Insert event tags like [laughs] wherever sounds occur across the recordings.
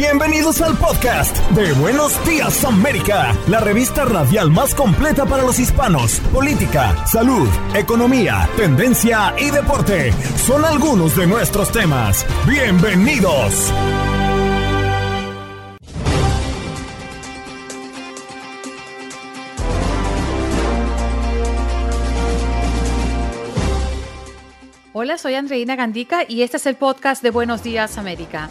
Bienvenidos al podcast de Buenos Días América, la revista radial más completa para los hispanos. Política, salud, economía, tendencia y deporte son algunos de nuestros temas. Bienvenidos. Hola, soy Andreina Gandica y este es el podcast de Buenos Días América.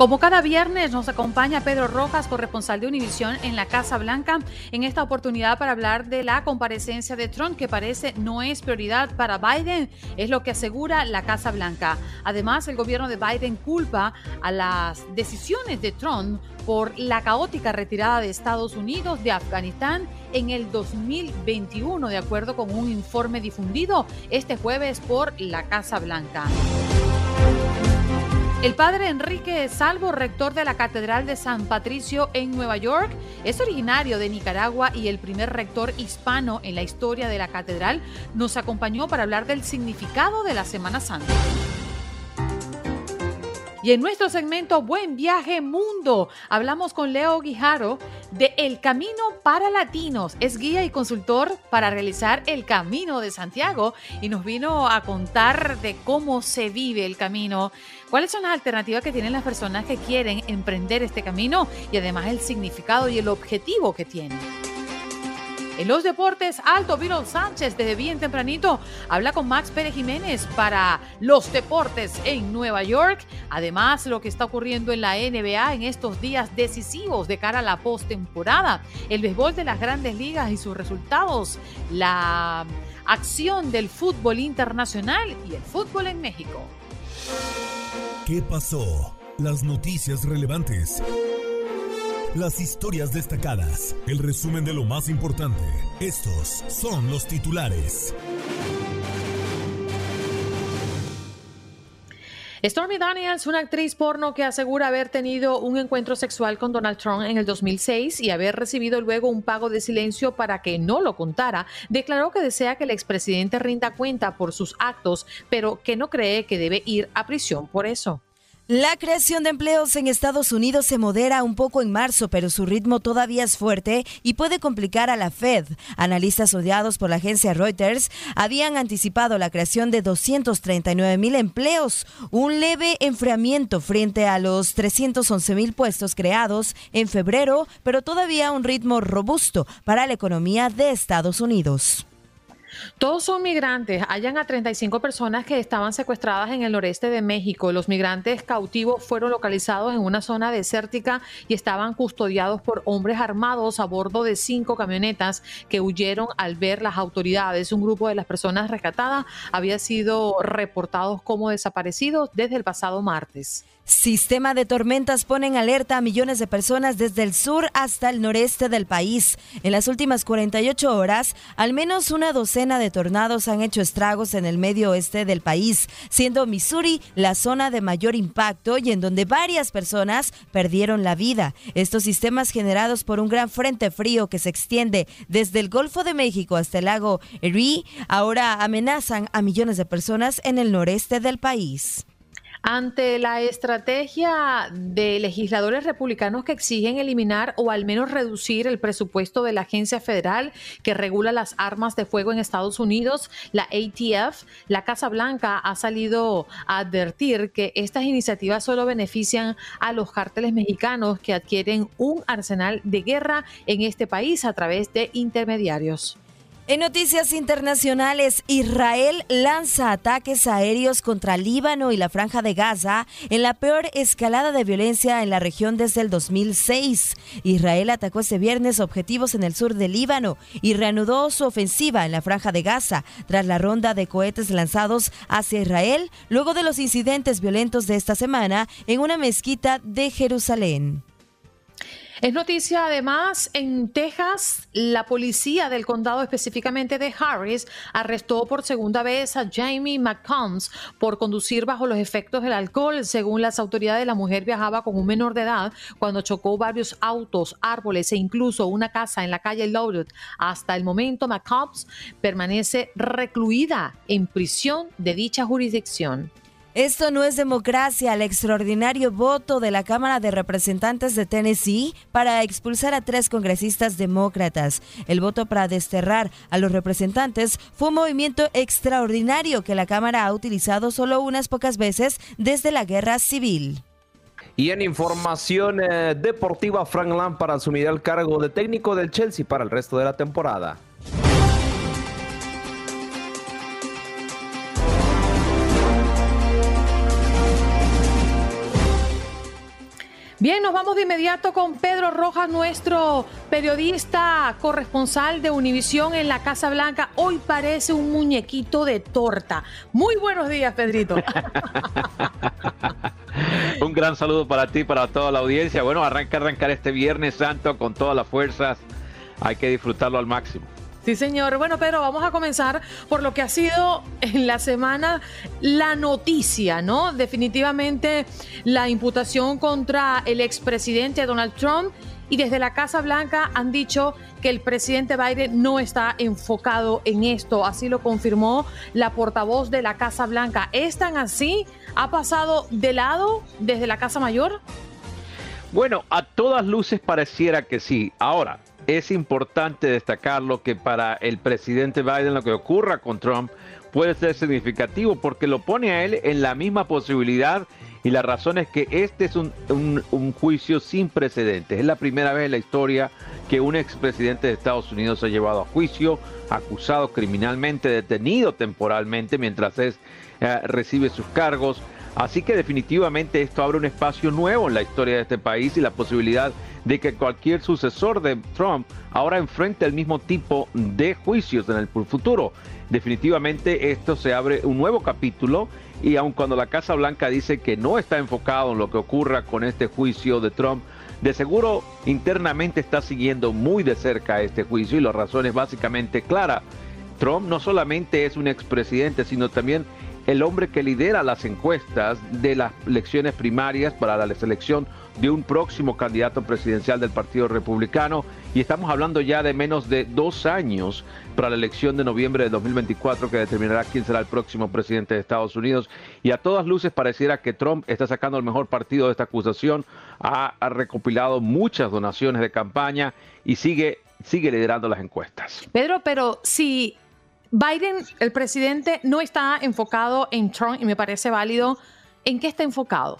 Como cada viernes nos acompaña Pedro Rojas, corresponsal de Univisión en la Casa Blanca, en esta oportunidad para hablar de la comparecencia de Trump, que parece no es prioridad para Biden, es lo que asegura la Casa Blanca. Además, el gobierno de Biden culpa a las decisiones de Trump por la caótica retirada de Estados Unidos de Afganistán en el 2021, de acuerdo con un informe difundido este jueves por la Casa Blanca. El padre Enrique Salvo, rector de la Catedral de San Patricio en Nueva York, es originario de Nicaragua y el primer rector hispano en la historia de la catedral, nos acompañó para hablar del significado de la Semana Santa. Y en nuestro segmento Buen Viaje Mundo hablamos con Leo Guijaro de El Camino para Latinos. Es guía y consultor para realizar el Camino de Santiago y nos vino a contar de cómo se vive el camino, cuáles son las alternativas que tienen las personas que quieren emprender este camino y además el significado y el objetivo que tiene. En los deportes, Alto Vino Sánchez desde bien tempranito habla con Max Pérez Jiménez para los deportes en Nueva York. Además, lo que está ocurriendo en la NBA en estos días decisivos de cara a la postemporada, el béisbol de las grandes ligas y sus resultados, la acción del fútbol internacional y el fútbol en México. ¿Qué pasó? Las noticias relevantes las historias destacadas, el resumen de lo más importante. Estos son los titulares. Stormy Daniels, una actriz porno que asegura haber tenido un encuentro sexual con Donald Trump en el 2006 y haber recibido luego un pago de silencio para que no lo contara, declaró que desea que el expresidente rinda cuenta por sus actos, pero que no cree que debe ir a prisión por eso. La creación de empleos en Estados Unidos se modera un poco en marzo, pero su ritmo todavía es fuerte y puede complicar a la Fed. Analistas odiados por la agencia Reuters habían anticipado la creación de 239 mil empleos, un leve enfriamiento frente a los 311 mil puestos creados en febrero, pero todavía un ritmo robusto para la economía de Estados Unidos. Todos son migrantes. Hayan a 35 personas que estaban secuestradas en el noreste de México. Los migrantes cautivos fueron localizados en una zona desértica y estaban custodiados por hombres armados a bordo de cinco camionetas que huyeron al ver las autoridades. Un grupo de las personas rescatadas había sido reportados como desaparecidos desde el pasado martes. Sistema de tormentas pone en alerta a millones de personas desde el sur hasta el noreste del país. En las últimas 48 horas, al menos una docena de tornados han hecho estragos en el medio oeste del país, siendo Missouri la zona de mayor impacto y en donde varias personas perdieron la vida. Estos sistemas generados por un gran frente frío que se extiende desde el Golfo de México hasta el lago Erie ahora amenazan a millones de personas en el noreste del país. Ante la estrategia de legisladores republicanos que exigen eliminar o al menos reducir el presupuesto de la agencia federal que regula las armas de fuego en Estados Unidos, la ATF, la Casa Blanca ha salido a advertir que estas iniciativas solo benefician a los cárteles mexicanos que adquieren un arsenal de guerra en este país a través de intermediarios. En noticias internacionales, Israel lanza ataques aéreos contra Líbano y la franja de Gaza en la peor escalada de violencia en la región desde el 2006. Israel atacó este viernes objetivos en el sur de Líbano y reanudó su ofensiva en la franja de Gaza tras la ronda de cohetes lanzados hacia Israel luego de los incidentes violentos de esta semana en una mezquita de Jerusalén. Es noticia además en Texas, la policía del condado específicamente de Harris arrestó por segunda vez a Jamie McCombs por conducir bajo los efectos del alcohol. Según las autoridades, la mujer viajaba con un menor de edad cuando chocó varios autos, árboles e incluso una casa en la calle Loudon. Hasta el momento, McCombs permanece recluida en prisión de dicha jurisdicción. Esto no es democracia, el extraordinario voto de la Cámara de Representantes de Tennessee para expulsar a tres congresistas demócratas. El voto para desterrar a los representantes fue un movimiento extraordinario que la Cámara ha utilizado solo unas pocas veces desde la guerra civil. Y en información eh, deportiva, Frank Lampard asumirá el cargo de técnico del Chelsea para el resto de la temporada. Bien, nos vamos de inmediato con Pedro Rojas, nuestro periodista corresponsal de Univisión en la Casa Blanca. Hoy parece un muñequito de torta. Muy buenos días, Pedrito. [laughs] un gran saludo para ti, para toda la audiencia. Bueno, arranca arrancar este Viernes Santo con todas las fuerzas. Hay que disfrutarlo al máximo. Sí, señor. Bueno, Pedro, vamos a comenzar por lo que ha sido en la semana la noticia, ¿no? Definitivamente la imputación contra el expresidente Donald Trump y desde la Casa Blanca han dicho que el presidente Biden no está enfocado en esto. Así lo confirmó la portavoz de la Casa Blanca. ¿Es tan así? ¿Ha pasado de lado desde la Casa Mayor? Bueno, a todas luces pareciera que sí. Ahora, es importante destacarlo que para el presidente Biden lo que ocurra con Trump puede ser significativo porque lo pone a él en la misma posibilidad y la razón es que este es un, juicio sin precedentes. Es la primera vez en la historia que un expresidente de Estados Unidos se ha llevado a juicio, acusado criminalmente, detenido temporalmente mientras es, eh, recibe sus cargos. Así que definitivamente esto abre un espacio nuevo en la historia de este país y la posibilidad de que cualquier sucesor de Trump ahora enfrente el mismo tipo de juicios en el futuro. Definitivamente esto se abre un nuevo capítulo y aun cuando la Casa Blanca dice que no está enfocado en lo que ocurra con este juicio de Trump, de seguro internamente está siguiendo muy de cerca este juicio y la razón es básicamente clara. Trump no solamente es un expresidente, sino también el hombre que lidera las encuestas de las elecciones primarias para la selección de un próximo candidato presidencial del Partido Republicano. Y estamos hablando ya de menos de dos años para la elección de noviembre de 2024 que determinará quién será el próximo presidente de Estados Unidos. Y a todas luces pareciera que Trump está sacando el mejor partido de esta acusación, ha, recopilado muchas donaciones de campaña y sigue, sigue liderando las encuestas. Pedro, pero si Biden, el presidente, no está enfocado en Trump y me parece válido, ¿en qué está enfocado?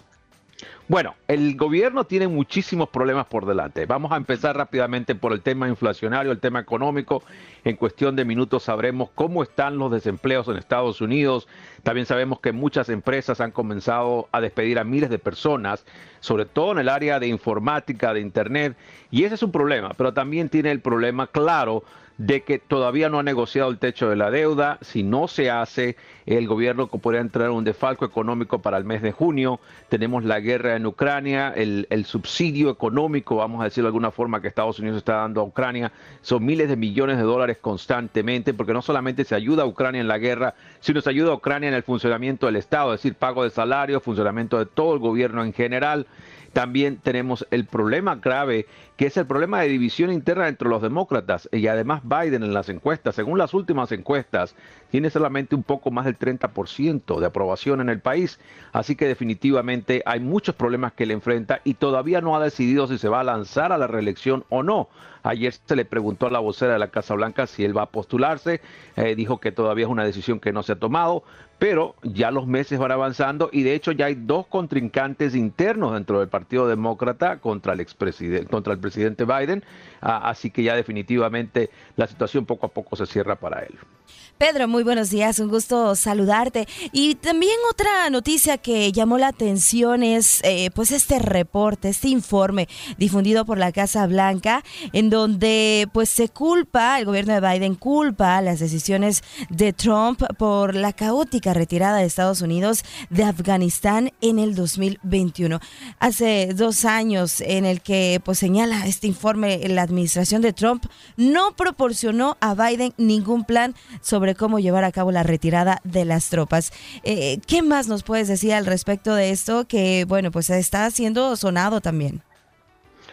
Bueno, el gobierno tiene muchísimos problemas por delante. Vamos a empezar rápidamente por el tema inflacionario, el tema económico. En cuestión de minutos sabremos cómo están los desempleos en Estados Unidos. También sabemos que muchas empresas han comenzado a despedir a miles de personas, sobre todo en el área de informática, de Internet. Y ese es un problema, pero también tiene el problema claro de que todavía no ha negociado el techo de la deuda. Si no se hace, el gobierno podría entrar en un defalco económico para el mes de junio. Tenemos la guerra en Ucrania, el, subsidio económico, vamos a decirlo de alguna forma, que Estados Unidos está dando a Ucrania. Son miles de millones de dólares constantemente, porque no solamente se ayuda a Ucrania en la guerra, sino se ayuda a Ucrania en el funcionamiento del Estado, es decir, pago de salario, funcionamiento de todo el gobierno en general. También tenemos el problema grave, que es el problema de división interna entre los demócratas y además Biden en las encuestas, según las últimas encuestas, tiene solamente un poco más del 30% de aprobación en el país. Así que definitivamente hay muchos problemas que le enfrenta y todavía no ha decidido si se va a lanzar a la reelección o no. Ayer se le preguntó a la vocera de la Casa Blanca si él va a postularse. Eh, dijo que todavía es una decisión que no se ha tomado, pero ya los meses van avanzando y de hecho ya hay dos contrincantes internos dentro del Partido Demócrata contra el expresidente, contra Biden, ah, así que ya definitivamente la situación poco a poco se cierra para él. Pedro, muy buenos días, un gusto saludarte. Y también otra noticia que llamó la atención es eh, pues este reporte, este informe difundido por la Casa Blanca, en donde pues se culpa, el gobierno de Biden culpa las decisiones de Trump por la caótica retirada de Estados Unidos de Afganistán en el 2021. Hace dos años en el que pues señala este informe la administración de Trump no proporcionó a Biden ningún plan sobre cómo llevar a cabo la retirada de las tropas. Eh, ¿Qué más nos puedes decir al respecto de esto que, bueno, pues está siendo sonado también?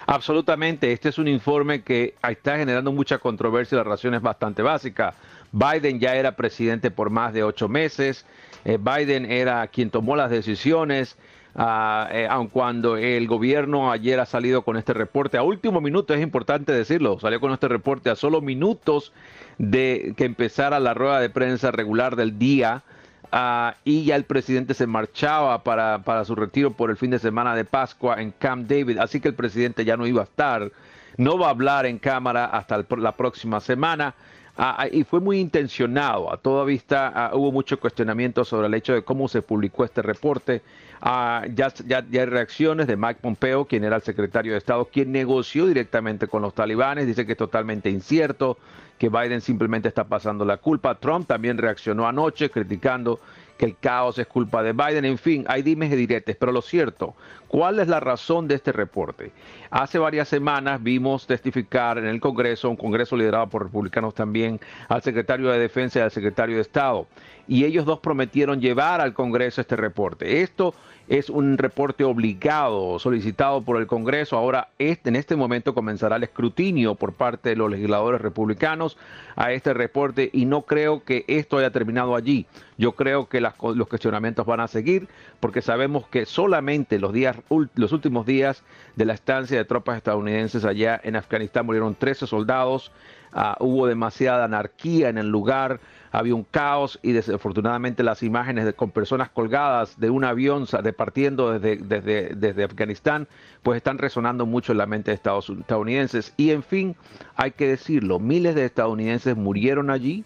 Absolutamente, este es un informe que está generando mucha controversia y la razón es bastante básica. Biden ya era presidente por más de ocho meses, eh, Biden era quien tomó las decisiones, uh, eh, aun cuando el gobierno ayer ha salido con este reporte a último minuto, es importante decirlo, salió con este reporte a solo minutos de que empezara la rueda de prensa regular del día. Uh, y ya el presidente se marchaba para, para, su retiro por el fin de semana de Pascua en Camp David, así que el presidente ya no iba a estar, no va a hablar en cámara hasta la próxima semana. Uh, y fue muy intencionado. A toda vista uh, hubo mucho cuestionamiento sobre el hecho de cómo se publicó este reporte. Ya, ya, hay reacciones de Mike Pompeo, quien era el secretario de Estado, quien negoció directamente con los talibanes. Dice que es totalmente incierto que Biden simplemente está pasando la culpa. Trump también reaccionó anoche criticando que el caos es culpa de Biden. En fin, hay dimes y diretes, pero lo cierto, ¿cuál es la razón de este reporte? Hace varias semanas vimos testificar en el Congreso, un Congreso liderado por republicanos también, al secretario de Defensa y al secretario de Estado. Y ellos dos prometieron llevar al Congreso este reporte. Esto es un reporte obligado, solicitado por el Congreso. Ahora, este, en este momento comenzará el escrutinio por parte de los legisladores republicanos a este reporte y no creo que esto haya terminado allí. Yo creo que las, los cuestionamientos van a seguir porque sabemos que solamente los, días, los últimos días de la estancia de tropas estadounidenses allá en Afganistán murieron 13 soldados. Uh, hubo demasiada anarquía en el lugar había un caos y desafortunadamente las imágenes de, con personas colgadas de un avión departiendo desde, desde, desde Afganistán, pues están resonando mucho en la mente de Estados estadounidenses. Y en fin, hay que decirlo, miles de estadounidenses murieron allí,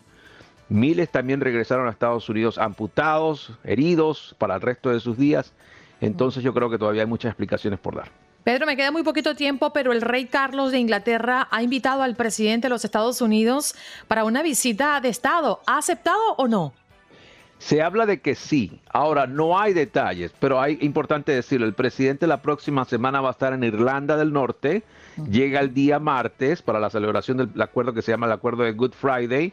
miles también regresaron a Estados Unidos amputados, heridos para el resto de sus días. Entonces yo creo que todavía hay muchas explicaciones por dar. Pedro, me queda muy poquito tiempo, pero el rey Carlos de Inglaterra ha invitado al presidente de los Estados Unidos para una visita de Estado. ¿Ha aceptado o no? Se habla de que sí. Ahora, no hay detalles, pero hay importante decirlo. El presidente la próxima semana va a estar en Irlanda del Norte. Llega el día martes para la celebración del acuerdo que se llama el acuerdo de Good Friday.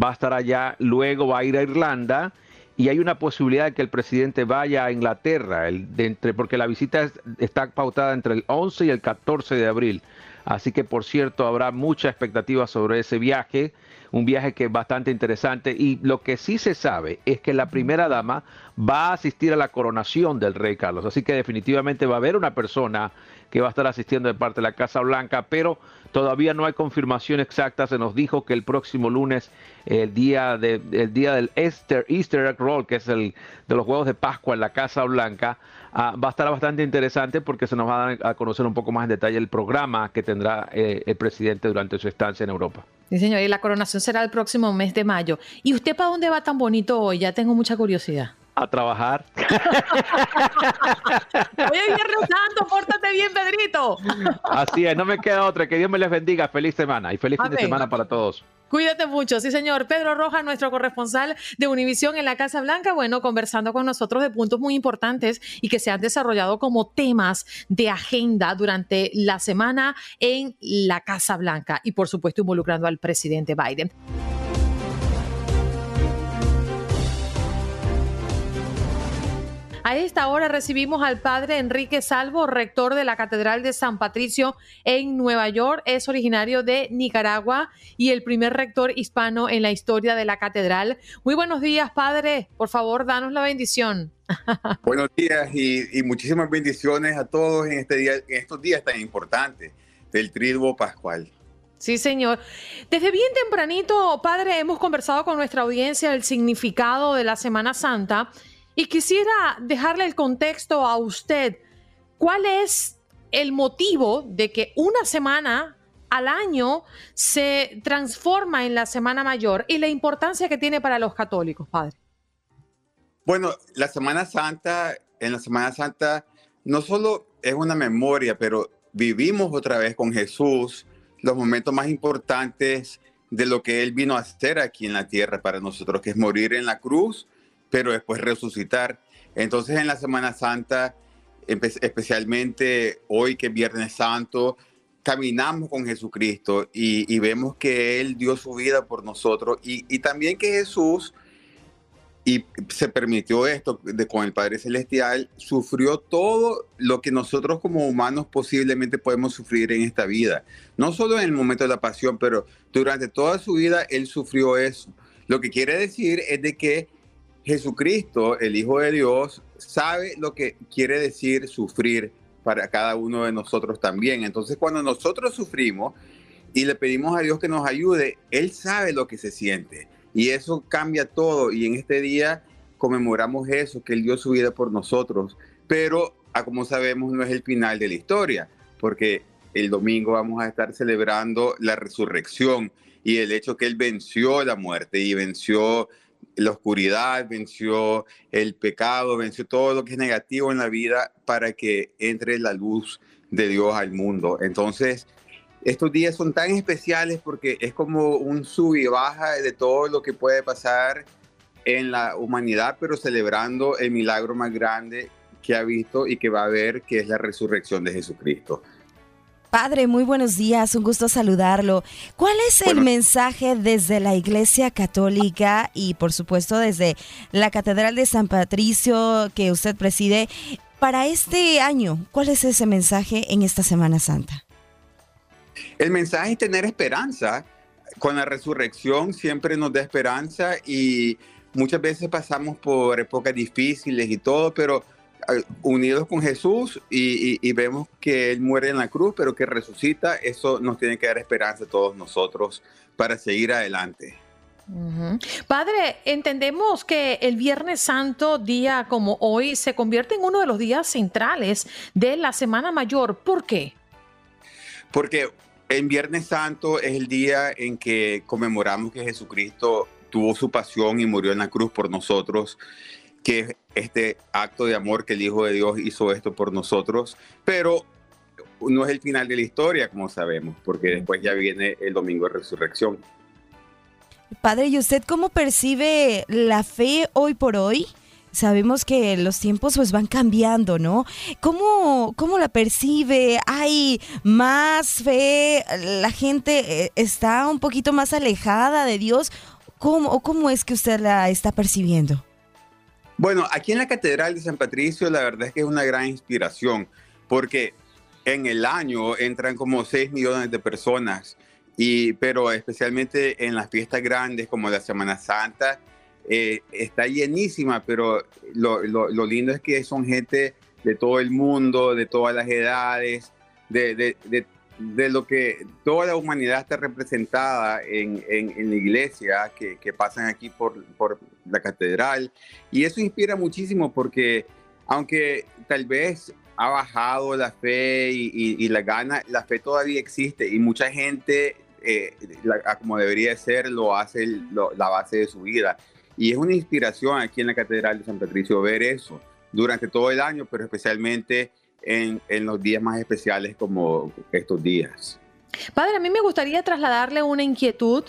Va a estar allá, luego va a ir a Irlanda y hay una posibilidad de que el presidente vaya a Inglaterra, el, de entre, porque la visita está pautada entre el 11 y el 14 de abril. Así que, por cierto, habrá mucha expectativa sobre ese viaje, un viaje que es bastante interesante. Y lo que sí se sabe es que la primera dama va a asistir a la coronación del rey Carlos. Así que definitivamente va a haber una persona que va a estar asistiendo de parte de la Casa Blanca, pero todavía no hay confirmación exacta. Se nos dijo que el próximo lunes, el día, de, el día del Easter, Easter Egg Roll, que es el de los huevos de Pascua en la Casa Blanca, uh, va a estar bastante interesante porque se nos va a dar a conocer un poco más en detalle el programa que tendrá eh, el presidente durante su estancia en Europa. Sí, señor, y la coronación será el próximo mes de mayo. ¿Y usted para dónde va tan bonito hoy? Ya tengo mucha curiosidad a trabajar. [laughs] Oye, Viernes Santo, pórtate bien, Pedrito. Así es, no me queda otra. Que Dios me les bendiga. Feliz semana y feliz fin de semana para todos. Cuídate mucho, sí señor. Pedro Rojas, nuestro corresponsal de Univisión en la Casa Blanca, bueno, conversando con nosotros de puntos muy importantes y que se han desarrollado como temas de agenda durante la semana en la Casa Blanca y por supuesto involucrando al presidente Biden. A esta hora recibimos al padre Enrique Salvo, rector de la Catedral de San Patricio en Nueva York. Es originario de Nicaragua y el primer rector hispano en la historia de la catedral. Muy buenos días, padre. Por favor, danos la bendición. [laughs] Buenos días y, muchísimas bendiciones a todos en, este día, en estos días tan importantes del Triduo Pascual. Sí, señor. Desde bien tempranito, padre, hemos conversado con nuestra audiencia el significado de la Semana Santa y quisiera dejarle el contexto a usted. ¿Cuál es el motivo de que una semana al año se transforma en la Semana Mayor y la importancia que tiene para los católicos, padre? Bueno, la Semana Santa, en la Semana Santa, no solo es una memoria, pero vivimos otra vez con Jesús los momentos más importantes de lo que Él vino a hacer aquí en la tierra para nosotros, que es morir en la cruz, pero después resucitar. Entonces en la Semana Santa, especialmente hoy que es Viernes Santo, caminamos con Jesucristo y, vemos que Él dio su vida por nosotros y, y también que Jesús y se permitió esto de, con el Padre Celestial, sufrió todo lo que nosotros como humanos posiblemente podemos sufrir en esta vida. No solo en el momento de la pasión, pero durante toda su vida Él sufrió eso. Lo que quiere decir es de que Jesucristo, el Hijo de Dios, sabe lo que quiere decir sufrir para cada uno de nosotros también. Entonces cuando nosotros sufrimos y le pedimos a Dios que nos ayude, Él sabe lo que se siente. Y eso cambia todo. Y en este día conmemoramos eso, que Él dio su vida por nosotros. Pero, a como sabemos, no es el final de la historia, porque el domingo vamos a estar celebrando la resurrección y el hecho que Él venció la muerte y venció la oscuridad, venció el pecado, venció todo lo que es negativo en la vida para que entre la luz de Dios al mundo. Entonces, estos días son tan especiales porque es como un sub y baja de todo lo que puede pasar en la humanidad, pero celebrando el milagro más grande que ha visto y que va a ver, que es la resurrección de Jesucristo. Padre, muy buenos días, un gusto saludarlo. ¿Cuál es el mensaje desde la Iglesia Católica y por supuesto desde la Catedral de San Patricio que usted preside para este año? ¿Cuál es ese mensaje en esta Semana Santa? El mensaje es tener esperanza. Con la resurrección siempre nos da esperanza y muchas veces pasamos por épocas difíciles y todo, pero unidos con Jesús y, vemos que Él muere en la cruz, pero que resucita, eso nos tiene que dar esperanza a todos nosotros para seguir adelante. Padre, entendemos que el Viernes Santo, día como hoy, se convierte en uno de los días centrales de la Semana Mayor. ¿Por qué? Porque en Viernes Santo es el día en que conmemoramos que Jesucristo tuvo su pasión y murió en la cruz por nosotros, que es este acto de amor que el Hijo de Dios hizo esto por nosotros, pero no es el final de la historia, como sabemos, porque después ya viene el domingo de resurrección. Padre, ¿y usted cómo percibe la fe hoy por hoy? sabemos que los tiempos pues van cambiando, ¿no? ¿Cómo, cómo la percibe? ¿Hay más fe? ¿La gente eh, está un poquito más alejada de Dios? ¿Cómo, ¿O cómo es que usted la está percibiendo? Bueno, aquí en la Catedral de San Patricio la verdad es que es una gran inspiración, porque en el año entran como 6 millones de personas, y, pero especialmente en las fiestas grandes como la Semana Santa, eh, está llenísima, pero lo, lindo es que son gente de todo el mundo, de todas las edades, de, de, de, lo que toda la humanidad está representada en, en, la iglesia, que, que, pasan aquí por, por la catedral. Y eso inspira muchísimo porque aunque tal vez ha bajado la fe y, y, la gana, la fe todavía existe y mucha gente, eh, como debería ser, lo hace la base de su vida. Y es una inspiración aquí en la Catedral de San Patricio ver eso durante todo el año, pero especialmente en, en los días más especiales como estos días. Padre, a mí me gustaría trasladarle una inquietud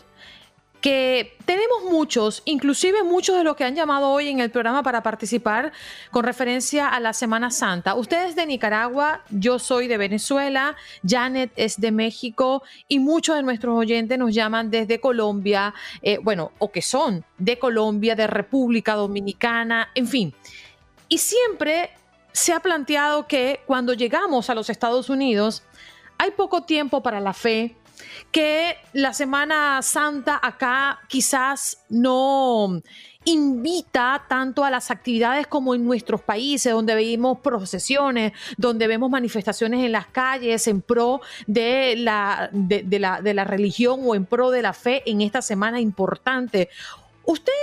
que tenemos muchos, inclusive muchos de los que han llamado hoy en el programa para participar con referencia a la Semana Santa. Usted es de Nicaragua, yo soy de Venezuela, Janet es de México y muchos de nuestros oyentes nos llaman desde Colombia, eh, bueno, o que son de Colombia, de República Dominicana, en fin. Y siempre se ha planteado que cuando llegamos a los Estados Unidos hay poco tiempo para la fe, que la Semana Santa acá quizás no invita tanto a las actividades como en nuestros países, donde vemos procesiones, donde vemos manifestaciones en las calles en pro de la, de, la, de la religión o en pro de la fe en esta semana importante. Usted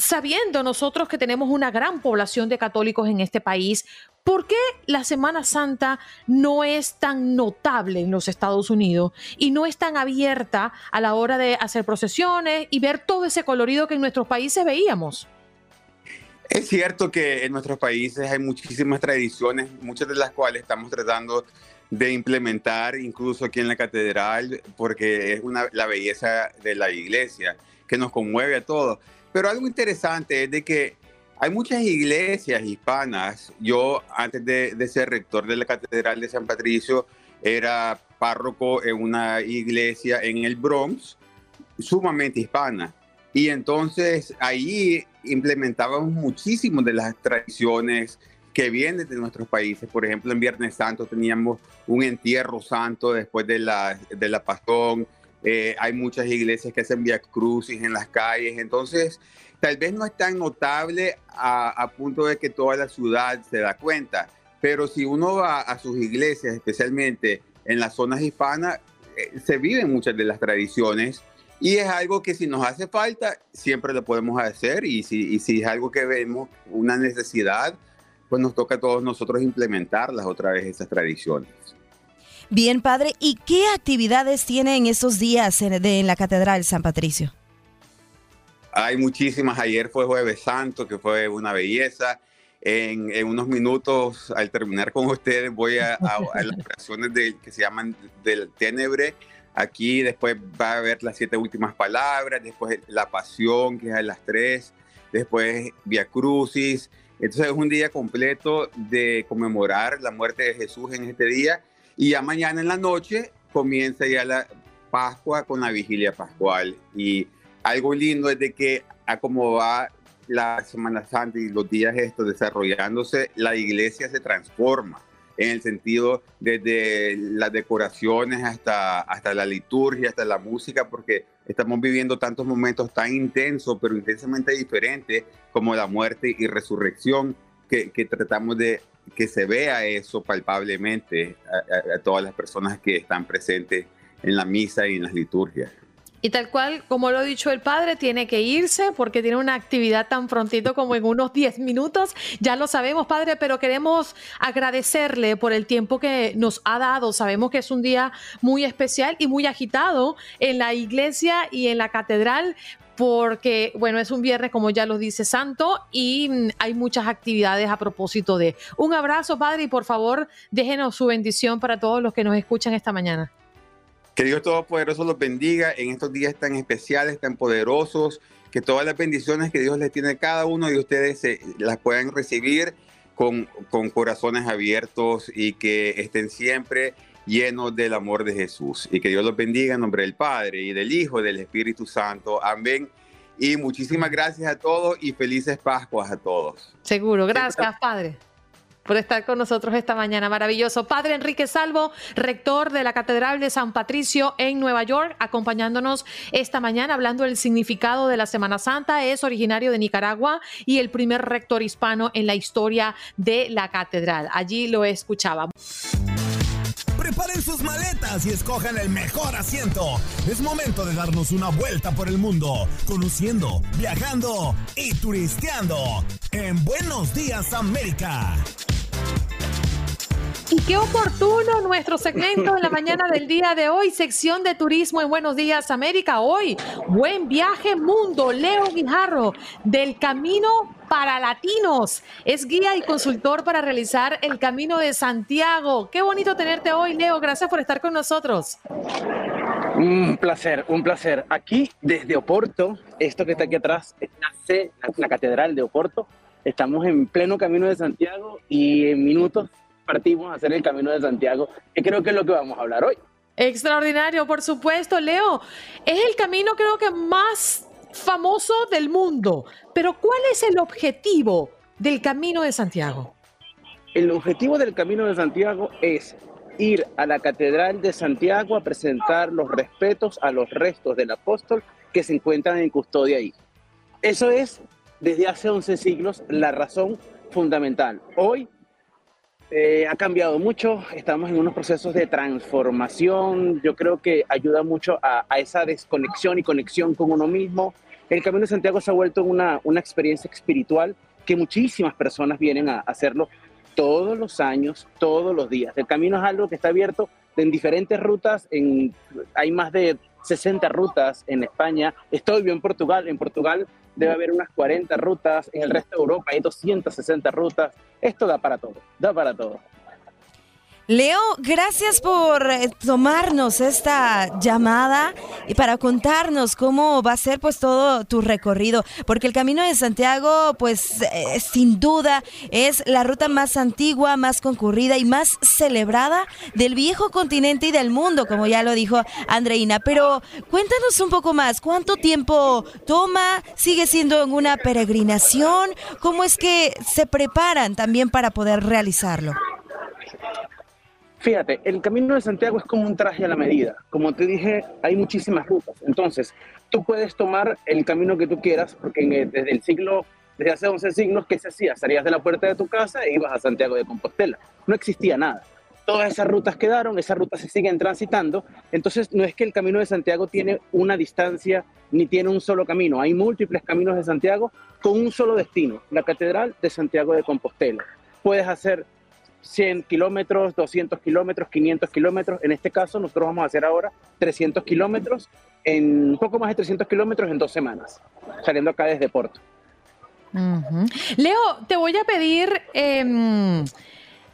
sabiendo nosotros que tenemos una gran población de católicos en este país, ¿por qué la Semana Santa no es tan notable en los Estados Unidos y no es tan abierta a la hora de hacer procesiones y ver todo ese colorido que en nuestros países veíamos? Es cierto que en nuestros países hay muchísimas tradiciones, muchas de las cuales estamos tratando de implementar incluso aquí en la catedral, porque es una, la belleza de la iglesia que nos conmueve a todos. Pero algo interesante es de que hay muchas iglesias hispanas. Yo, antes de, ser rector de la Catedral de San Patricio, era párroco en una iglesia en el Bronx, sumamente hispana. Y entonces ahí implementábamos muchísimas de las tradiciones que vienen de nuestros países. Por ejemplo, en Viernes Santo teníamos un entierro santo después de la, de la Pastón. Eh, hay muchas iglesias que hacen via crucis en las calles, entonces tal vez no es tan notable a, punto de que toda la ciudad se da cuenta, pero si uno va a sus iglesias, especialmente en las zonas hispanas, eh, se viven muchas de las tradiciones y es algo que si nos hace falta, siempre lo podemos hacer y si, y si es algo que vemos una necesidad, pues nos toca a todos nosotros implementarlas otra vez esas tradiciones. Bien, padre, ¿y qué actividades tiene en estos días en, la Catedral San Patricio? Hay muchísimas. Ayer fue Jueves Santo, que fue una belleza. En, unos minutos, al terminar con ustedes, voy a, las [laughs] operaciones que se llaman del Tenebre. Aquí después va a haber las siete últimas palabras, después la pasión, que es a las tres, después Via Crucis. Entonces es un día completo de conmemorar la muerte de Jesús en este día y ya mañana en la noche comienza ya la Pascua con la vigilia pascual. Y algo lindo es de que a como va la Semana Santa y los días estos desarrollándose, la iglesia se transforma en el sentido desde las decoraciones hasta, hasta la liturgia, hasta la música, porque estamos viviendo tantos momentos tan intensos, pero intensamente diferentes, como la muerte y resurrección, que, que tratamos de que se vea eso palpablemente a, todas las personas que están presentes en la misa y en las liturgias. Y tal cual, como lo ha dicho el padre, tiene que irse porque tiene una actividad tan prontito como en unos 10 minutos. Ya lo sabemos, padre, pero queremos agradecerle por el tiempo que nos ha dado. Sabemos que es un día muy especial y muy agitado en la iglesia y en la catedral, porque, bueno, es un viernes, como ya lo dice Santo, y mm, hay muchas actividades a propósito de. Un abrazo, Padre, y por favor, déjenos su bendición para todos los que nos escuchan esta mañana. Que Dios Todopoderoso los bendiga en estos días tan especiales, tan poderosos, que todas las bendiciones que Dios les tiene a cada uno de ustedes se, las puedan recibir con, con corazones abiertos y que estén siempre llenos del amor de Jesús. Y que Dios los bendiga en nombre del Padre y del Hijo y del Espíritu Santo. Amén. Y muchísimas gracias a todos y felices Pascuas a todos. Seguro, gracias Padre por estar con nosotros esta mañana. Maravilloso. Padre Enrique Salvo, rector de la Catedral de San Patricio en Nueva York, acompañándonos esta mañana hablando del significado de la Semana Santa. Es originario de Nicaragua y el primer rector hispano en la historia de la catedral. Allí lo escuchábamos. Preparen sus maletas y escojan el mejor asiento. Es momento de darnos una vuelta por el mundo, conociendo, viajando y turisteando en Buenos Días América. Y qué oportuno nuestro segmento en la mañana del día de hoy, sección de turismo en Buenos Días América. Hoy, buen viaje mundo, Leo Guijarro, del Camino para Latinos. Es guía y consultor para realizar el Camino de Santiago. Qué bonito tenerte hoy, Leo. Gracias por estar con nosotros. Un placer, un placer. Aquí desde Oporto, esto que está aquí atrás es la C, la Catedral de Oporto. Estamos en pleno Camino de Santiago y en minutos partimos a hacer el Camino de Santiago, que creo que es lo que vamos a hablar hoy. Extraordinario, por supuesto, Leo. Es el camino creo que más famoso del mundo, pero ¿cuál es el objetivo del Camino de Santiago? El objetivo del Camino de Santiago es ir a la Catedral de Santiago a presentar los respetos a los restos del apóstol que se encuentran en custodia ahí. Eso es, desde hace 11 siglos, la razón fundamental. Hoy eh, ha cambiado mucho, estamos en unos procesos de transformación, yo creo que ayuda mucho a, esa desconexión y conexión con uno mismo. El Camino de Santiago se ha vuelto una, una experiencia espiritual que muchísimas personas vienen a hacerlo todos los años, todos los días. El camino es algo que está abierto en diferentes rutas, en, hay más de 60 rutas en España, estoy bien en Portugal, en Portugal debe haber unas 40 rutas, en el resto de Europa hay 260 rutas, esto da para todo, da para todo. Leo, gracias por eh, tomarnos esta llamada y para contarnos cómo va a ser pues todo tu recorrido, porque el Camino de Santiago pues eh, sin duda es la ruta más antigua, más concurrida y más celebrada del viejo continente y del mundo, como ya lo dijo Andreina, pero cuéntanos un poco más, ¿cuánto tiempo toma? ¿Sigue siendo una peregrinación? ¿Cómo es que se preparan también para poder realizarlo? Fíjate, el camino de Santiago es como un traje a la medida. Como te dije, hay muchísimas rutas. Entonces, tú puedes tomar el camino que tú quieras, porque desde el siglo, desde hace 11 siglos, ¿qué se hacía? Salías de la puerta de tu casa e ibas a Santiago de Compostela. No existía nada. Todas esas rutas quedaron, esas rutas se siguen transitando. Entonces, no es que el camino de Santiago tiene una distancia ni tiene un solo camino. Hay múltiples caminos de Santiago con un solo destino, la Catedral de Santiago de Compostela. Puedes hacer 100 kilómetros, 200 kilómetros, 500 kilómetros. En este caso, nosotros vamos a hacer ahora 300 kilómetros, en un poco más de 300 kilómetros en dos semanas, saliendo acá desde Porto. Leo, te voy a pedir em,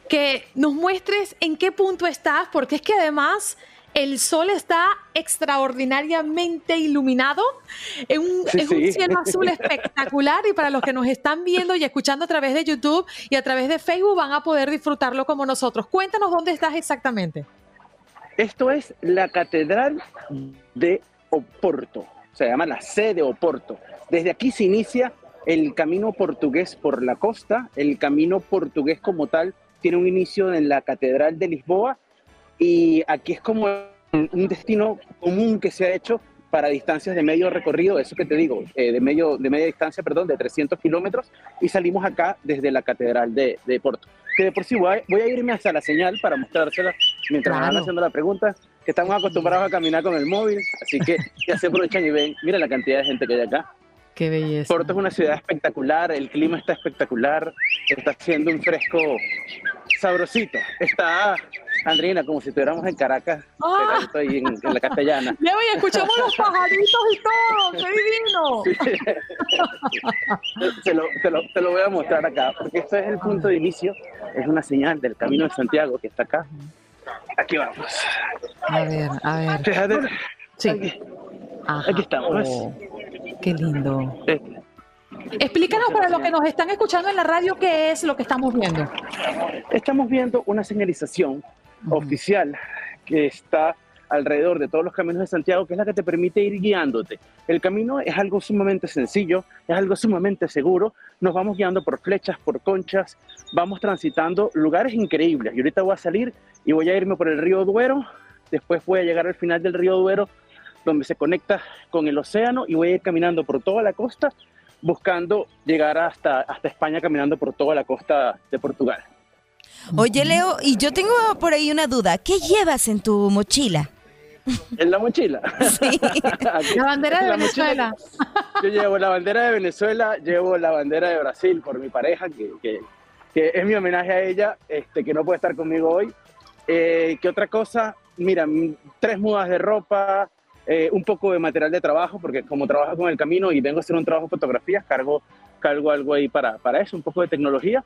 que nos muestres en qué punto estás, porque es que además el sol está extraordinariamente iluminado, en un, cielo azul espectacular y para los que nos están viendo y escuchando a través de YouTube y a través de Facebook van a poder disfrutarlo como nosotros. Cuéntanos dónde estás exactamente. Esto es la Catedral de Oporto, se llama la sede de Oporto. Desde aquí se inicia el camino portugués por la costa, el camino portugués como tal tiene un inicio en la Catedral de Lisboa y aquí es como un destino común que se ha hecho para distancias de medio recorrido, eso que te digo, eh, de, medio, de media distancia, perdón, de 300 kilómetros, y salimos acá desde la Catedral de, de Porto. Que de por sí voy a, irme hacia la señal para mostrársela mientras van haciendo la pregunta, que estamos acostumbrados a caminar con el móvil, así que ya se aprovechan y ven, mira la cantidad de gente que hay acá. Qué belleza. Porto es una ciudad espectacular, el clima está espectacular, está haciendo un fresco sabrosito. Está Andrina, como si estuviéramos en Caracas, ah. en, la castellana. Ya y escuchamos los pajaritos y todo, qué divino. se, lo, te, lo, voy a mostrar acá, porque este es el punto de inicio, es una señal del Camino de Santiago que está acá. Aquí vamos. A ver, a ver. Fíjate. Sí. Aquí, estamos. Qué lindo. Explícanos para los que nos están escuchando en la radio qué es lo que estamos viendo. Estamos viendo una señalización oficial que está alrededor de todos los caminos de Santiago, que es la que te permite ir guiándote. El camino es algo sumamente sencillo, es algo sumamente seguro. Nos vamos guiando por flechas, por conchas, vamos transitando lugares increíbles. Y ahorita voy a salir y voy a irme por el río Duero, después voy a llegar al final del río Duero, donde se conecta con el océano, y voy a ir caminando por toda la costa, buscando llegar hasta, hasta España, caminando por toda la costa de Portugal. Oye, Leo, y yo tengo por ahí una duda. ¿Qué llevas en tu mochila? ¿En la mochila? Sí. [laughs] la bandera de Venezuela. yo llevo la bandera de Venezuela, llevo la bandera de Brasil por mi pareja, que, que, es mi homenaje a ella, este, que no puede estar conmigo hoy. Eh, ¿Qué otra cosa? Mira, tres mudas de ropa, eh, un poco de material de trabajo, porque como trabajo con el camino y vengo a hacer un trabajo de fotografías, cargo, cargo algo ahí para, para eso, un poco de tecnología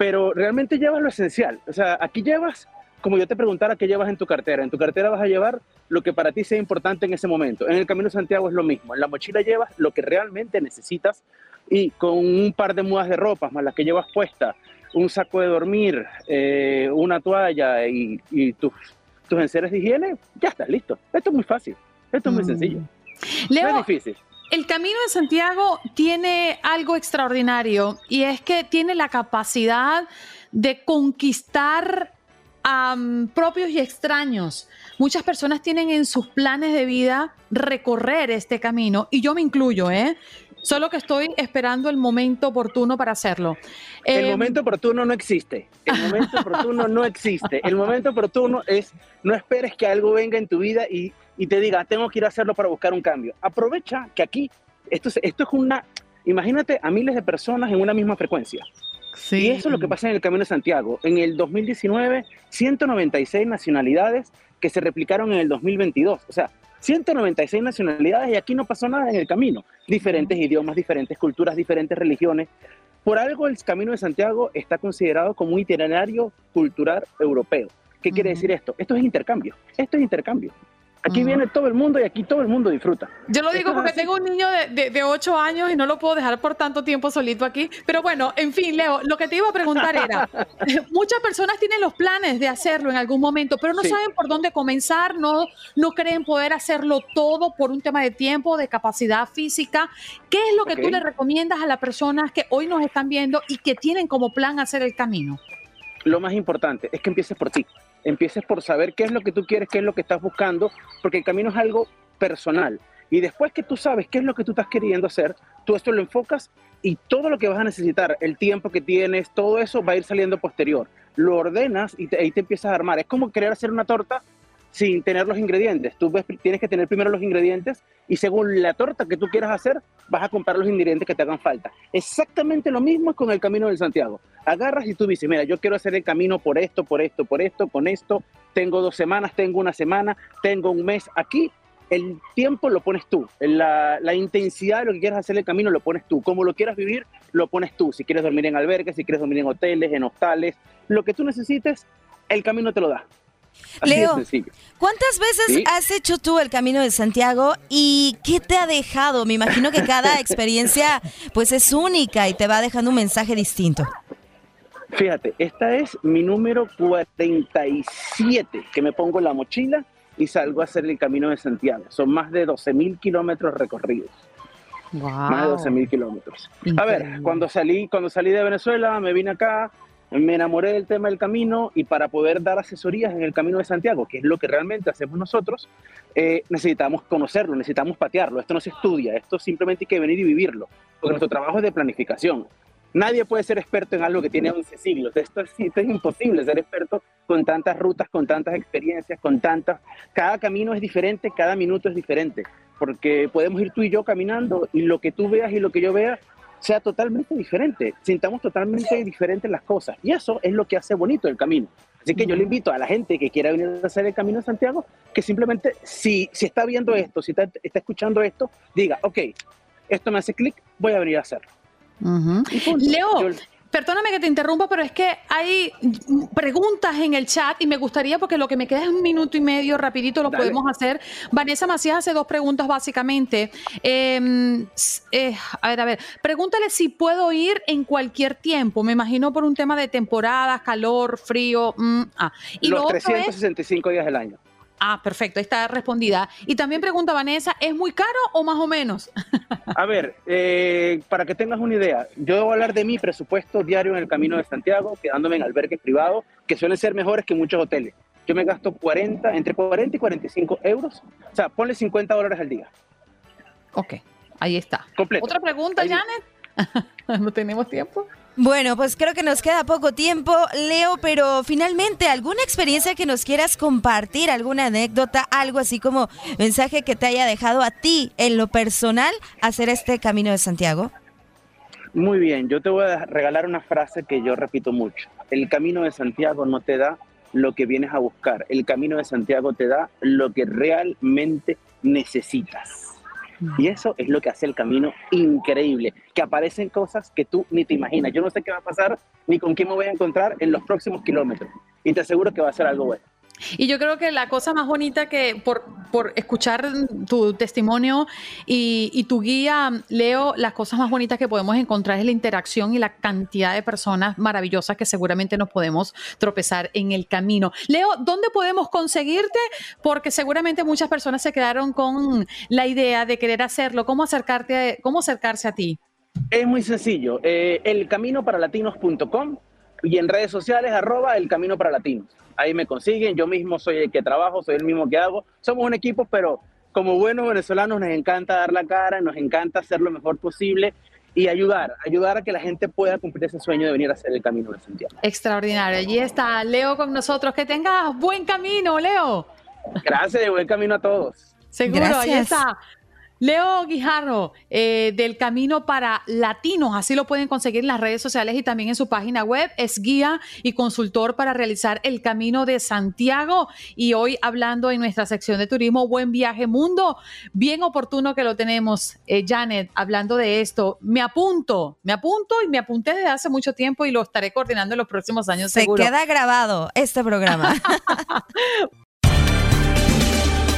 pero realmente llevas lo esencial. O sea, aquí llevas, como yo te preguntara, ¿qué llevas en tu cartera? En tu cartera vas a llevar lo que para ti sea importante en ese momento. En el Camino Santiago es lo mismo. En la mochila llevas lo que realmente necesitas y con un par de mudas de ropa, más las que llevas puesta, un saco de dormir, eh, una toalla y, tus, tus enseres de higiene, ya estás listo. Esto es muy fácil. Esto es muy mm. sencillo. Leo, no es difícil. El Camino de Santiago tiene algo extraordinario y es que tiene la capacidad de conquistar propios y extraños. Muchas personas tienen en sus planes de vida recorrer este camino y yo me incluyo, ¿eh? Solo que estoy esperando el momento oportuno para hacerlo. El eh, momento oportuno no existe. El momento oportuno no existe. El momento oportuno es no esperes que algo venga en tu vida y, y, te diga, tengo que ir a hacerlo para buscar un cambio. Aprovecha que aquí, esto es, esto es una, imagínate a miles de personas en una misma frecuencia. Y eso es lo que pasa en el Camino de Santiago. En el 2019, 196 nacionalidades que se replicaron en el 2022. O sea, 196 nacionalidades y aquí no pasó nada en el camino. Diferentes idiomas, diferentes culturas, diferentes religiones. Por algo el Camino de Santiago está considerado como un itinerario cultural europeo. ¿Qué quiere decir esto? Esto es intercambio. Esto es intercambio. Aquí viene todo el mundo y aquí todo el mundo disfruta. Yo lo digo porque tengo un niño de, de, 8 años y no lo puedo dejar por tanto tiempo solito aquí. Pero bueno, en fin, Leo, lo que te iba a preguntar era, [laughs] muchas personas tienen los planes de hacerlo en algún momento, pero no saben por dónde comenzar, no, no creen poder hacerlo todo por un tema de tiempo, de capacidad física. ¿Qué es lo que tú le recomiendas a las personas que hoy nos están viendo y que tienen como plan hacer el camino? Lo más importante es que empieces por ti empieces por saber qué es lo que tú quieres, qué es lo que estás buscando, porque el camino es algo personal. Y después que tú sabes qué es lo que tú estás queriendo hacer, tú esto lo enfocas y todo lo que vas a necesitar, el tiempo que tienes, todo eso va a ir saliendo posterior. Lo ordenas y ahí te empiezas a armar. Es como querer hacer una torta sin tener los ingredientes. Tú ves, tienes que tener primero los ingredientes y según la torta que tú quieras hacer, vas a comprar los ingredientes que te hagan falta. Exactamente lo mismo con el Camino del Santiago. Agarras y tú dices, mira, yo quiero hacer el camino por esto, por esto, por esto, con esto. Tengo dos semanas, tengo una semana, tengo un mes. Aquí el tiempo lo pones tú, la, la, intensidad de lo que quieras hacer el camino lo pones tú, como lo quieras vivir, lo pones tú, si quieres dormir en albergues, si quieres dormir en hoteles, en hostales, lo que tú necesites, el camino te lo da. Leo, ¿cuántas veces has hecho tú el Camino de Santiago y qué te ha dejado? Me imagino que cada [laughs] experiencia pues es única y te va dejando un mensaje distinto. Fíjate, esta es mi número 47 que me pongo en la mochila y salgo a hacer el Camino de Santiago. Son más de 12 mil kilómetros recorridos. Más de 12 mil kilómetros. A ver, cuando salí, cuando salí de Venezuela, me vine acá, me enamoré del tema del camino y para poder dar asesorías en el camino de Santiago, que es lo que realmente hacemos nosotros, eh, necesitamos conocerlo, necesitamos patearlo. Esto no se estudia, esto simplemente hay que venir y vivirlo, porque nuestro trabajo es de planificación. Nadie puede ser experto en algo que tiene 11 siglos. Esto es, esto es imposible ser experto con tantas rutas, con tantas experiencias, con tantas... Cada camino es diferente, cada minuto es diferente, porque podemos ir tú y yo caminando y lo que tú veas y lo que yo vea sea totalmente diferente, sintamos totalmente diferentes las cosas. Y eso es lo que hace bonito el camino. Así que yo le invito a la gente que quiera venir a hacer el Camino de Santiago, que simplemente, si, si está viendo esto, si está, está escuchando esto, diga, ok, esto me hace clic, voy a venir a hacerlo. Leo, Perdóname que te interrumpa, pero es que hay preguntas en el chat y me gustaría, porque lo que me queda es un minuto y medio, rapidito lo podemos hacer. Vanessa Macías hace dos preguntas básicamente. Em, eh, a ver, a ver, pregúntale si puedo ir en cualquier tiempo. Me imagino por un tema de temporadas, calor, frío. Mm, ah. y Los 365 días del año. Ah, perfecto, está respondida. Y también pregunta Vanessa, ¿es muy caro o más o menos? [laughs] A ver, eh, para que tengas una idea, yo debo hablar de mi presupuesto diario en el Camino de Santiago, quedándome en albergues privados, que suelen ser mejores que muchos hoteles. Yo me gasto 40, entre 40 y 45 euros, o sea, ponle 50 dólares al día. Ok, ahí está. Completo. ¿Otra pregunta, Janet? [laughs] ¿No tenemos tiempo? Bueno, pues creo que nos queda poco tiempo, Leo, pero finalmente, ¿alguna experiencia que nos quieras compartir, alguna anécdota, algo así como mensaje que te haya dejado a ti en lo personal hacer este Camino de Santiago? Muy bien, yo te voy a regalar una frase que yo repito mucho. El Camino de Santiago no te da lo que vienes a buscar, el Camino de Santiago te da lo que realmente necesitas. Y eso es lo que hace el camino increíble, que aparecen cosas que tú ni te imaginas. Yo no sé qué va a pasar ni con quién me voy a encontrar en los próximos kilómetros. Y te aseguro que va a ser algo bueno. Y yo creo que la cosa más bonita que por escuchar tu testimonio y, tu guía, Leo, las cosas más bonitas que podemos encontrar es la interacción y la cantidad de personas maravillosas que seguramente nos podemos tropezar en el camino. Leo, ¿dónde podemos conseguirte? Porque seguramente muchas personas se quedaron con la idea de querer hacerlo. ¿Cómo, acercarte, cómo acercarse a ti? Es muy sencillo. Eh, elcaminoparalatinos.com y en redes sociales, arroba el Camino para Latinos. Ahí me consiguen, yo mismo soy el que trabajo, soy el mismo que hago. Somos un equipo, pero como buenos venezolanos nos encanta dar la cara, nos encanta hacer lo mejor posible y ayudar, ayudar a que la gente pueda cumplir ese sueño de venir a hacer el camino de Santiago. Extraordinario. Allí está Leo con nosotros. Que tengas buen camino, Leo. Gracias y buen camino a todos. Seguro, ahí está. Leo Guijarro, eh, del Camino para Latinos, así lo pueden conseguir en las redes sociales y también en su página web. Es guía y consultor para realizar el Camino de Santiago. Y hoy hablando en nuestra sección de turismo, Buen Viaje Mundo, bien oportuno que lo tenemos, eh, Janet, hablando de esto. Me apunto, me apunto y me apunté desde hace mucho tiempo y lo estaré coordinando en los próximos años. Se queda grabado este programa. [laughs]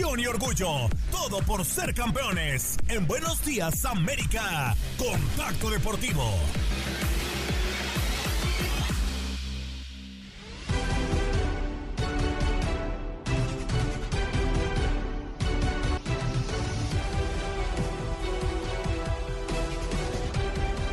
Y orgullo. Todo por ser campeones. En Buenos Días América. Contacto Deportivo.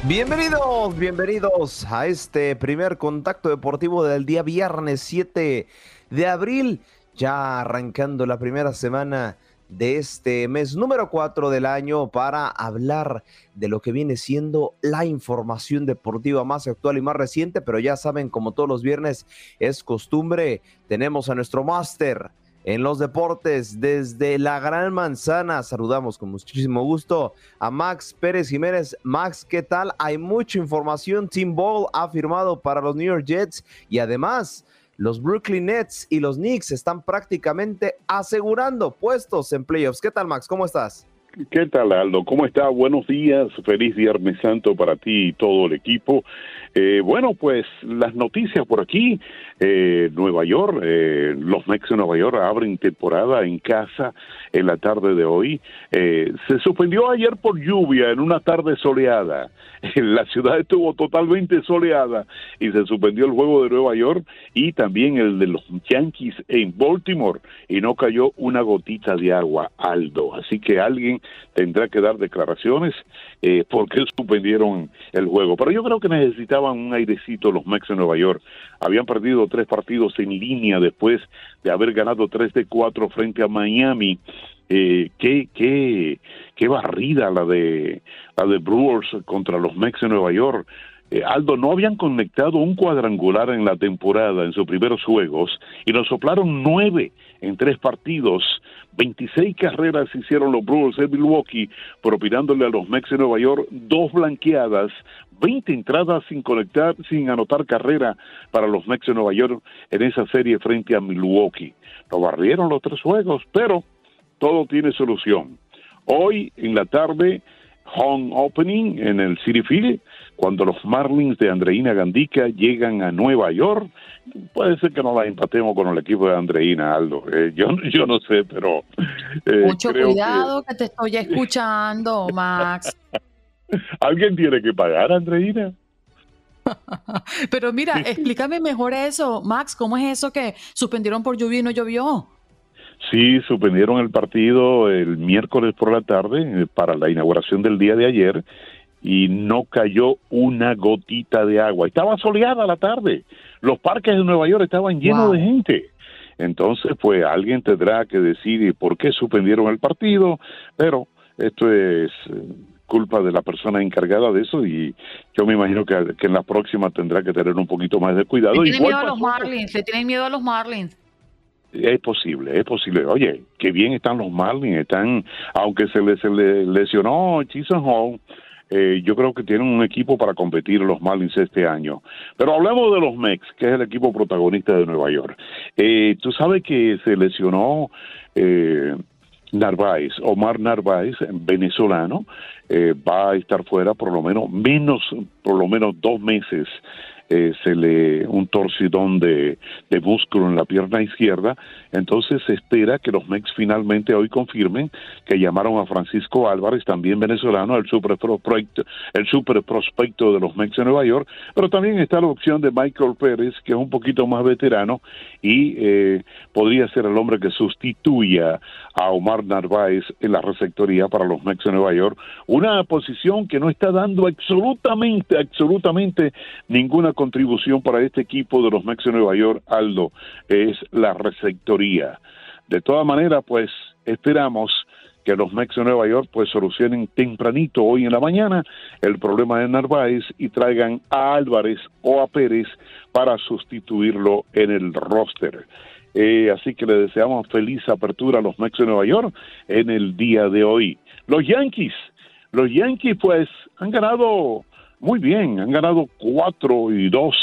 Bienvenidos, bienvenidos a este primer contacto deportivo del día viernes 7 de abril, ya arrancando la primera semana de este mes número 4 del año para hablar de lo que viene siendo la información deportiva más actual y más reciente, pero ya saben, como todos los viernes es costumbre, tenemos a nuestro máster en los deportes desde la Gran Manzana. Saludamos con muchísimo gusto a Max Pérez Jiménez. Max, ¿qué tal? Hay mucha información. Tim Ball ha firmado para los New York Jets y además los Brooklyn Nets y los Knicks están prácticamente asegurando puestos en playoffs. ¿Qué tal, Max? ¿Cómo estás? ¿Qué tal, Aldo? ¿Cómo está? Buenos días, feliz Viernes Santo para ti y todo el equipo. Eh, bueno, pues las noticias por aquí. Eh, Nueva York, eh, los Mex de Nueva York abren temporada en casa en la tarde de hoy. se suspendió ayer por lluvia en una tarde soleada. [laughs] La ciudad estuvo totalmente soleada y se suspendió el juego de Nueva York y también el de los Yankees en Baltimore y no cayó una gotita de agua, Aldo. Así que alguien tendrá que dar declaraciones eh, porque suspendieron el juego. Pero yo creo que un airecito los Mex de Nueva York. Habían perdido tres partidos en línea después de haber ganado tres de cuatro frente a Miami. Eh, qué, qué, qué barrida la de, la de Brewers contra los Mex de Nueva York. Eh, Aldo, no habían conectado un cuadrangular en la temporada en sus primeros juegos y nos soplaron nueve en tres partidos. 26 carreras hicieron los Brewers de Milwaukee, propinándole a los Mex de Nueva York dos blanqueadas, 20 entradas sin conectar, sin anotar carrera para los Mex de Nueva York en esa serie frente a Milwaukee. Nos barrieron los tres juegos, pero todo tiene solución. Hoy en la tarde, home opening en el City Field, cuando los Marlins de Andreina Gandica llegan a Nueva York. Puede ser que no la empatemos con el equipo de Andreina, Aldo. Eh, yo, yo no sé, pero... Eh, Mucho cuidado que... te estoy escuchando, Max. [laughs] Alguien tiene que pagar, Andreina. [laughs] Pero mira, explícame mejor eso, Max, ¿cómo es eso que suspendieron por lluvia y no llovió? Sí, suspendieron el partido el miércoles por la tarde eh, para la inauguración del día de ayer y no cayó una gotita de agua. Estaba soleada la tarde. Los parques de Nueva York estaban llenos de gente. Entonces, pues alguien tendrá que decir por qué suspendieron el partido, pero esto es eh, culpa de la persona encargada de eso y yo me imagino que, en la próxima tendrá que tener un poquito más de cuidado. Le tienen miedo a los Marlins, le tienen miedo a los Marlins. Es posible, es posible. Oye, qué bien están los Marlins, están, aunque se les le lesionó Chison Hall, eh, yo creo que tienen un equipo para competir los Marlins este año. Pero hablemos de los Mex, que es el equipo protagonista de Nueva York. Eh, Tú sabes que se lesionó eh, Narváez, Omar Narváez, venezolano, eh, va a estar fuera por lo menos menos, por lo menos dos meses eh, se le un torcidón de, de, músculo en la pierna izquierda. Entonces se espera que los Mex finalmente hoy confirmen que llamaron a Francisco Álvarez, también venezolano, el super prospecto, el super prospecto de los Mex en Nueva York, pero también está la opción de Michael Pérez, que es un poquito más veterano y eh, podría ser el hombre que sustituya a Omar Narváez en la receptoría para los Mex en Nueva York. Una posición que no está dando absolutamente, absolutamente ninguna contribución para este equipo de los Mex de Nueva York, Aldo, es la receptoría. De todas maneras, pues esperamos que los Mex de Nueva York pues solucionen tempranito hoy en la mañana el problema de Narváez y traigan a Álvarez o a Pérez para sustituirlo en el roster. Eh, así que le deseamos feliz apertura a los Mex de Nueva York en el día de hoy. Los Yankees, los Yankees pues han ganado muy bien, han ganado cuatro y dos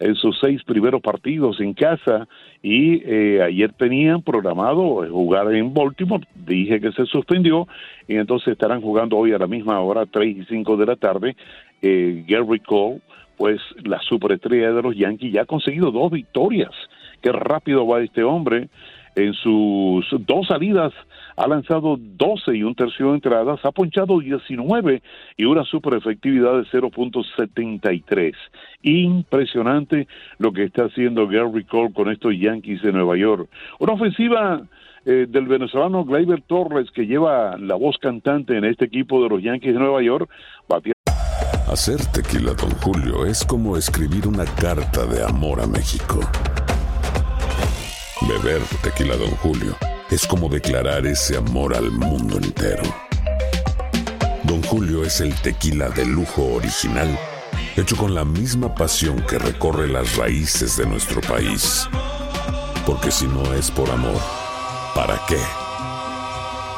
en sus seis primeros partidos en casa y eh, ayer tenían programado jugar en Baltimore, dije que se suspendió y entonces estarán jugando hoy a la misma hora, tres y cinco de la tarde, eh, Gary Cole, pues la superestrella de los Yankees ya ha conseguido dos victorias, qué rápido va este hombre, en sus dos salidas ha lanzado 12 y un tercio de entradas, ha ponchado 19 y una super efectividad de 0.73. Impresionante lo que está haciendo Gary Cole con estos Yankees de Nueva York. Una ofensiva eh, del venezolano Gleyber Torres que lleva la voz cantante en este equipo de los Yankees de Nueva York. Hacer tequila, don Julio, es como escribir una carta de amor a México. Beber tequila, don Julio es como declarar ese amor al mundo entero. Don Julio es el tequila de lujo original, hecho con la misma pasión que recorre las raíces de nuestro país. Porque si no es por amor, ¿para qué?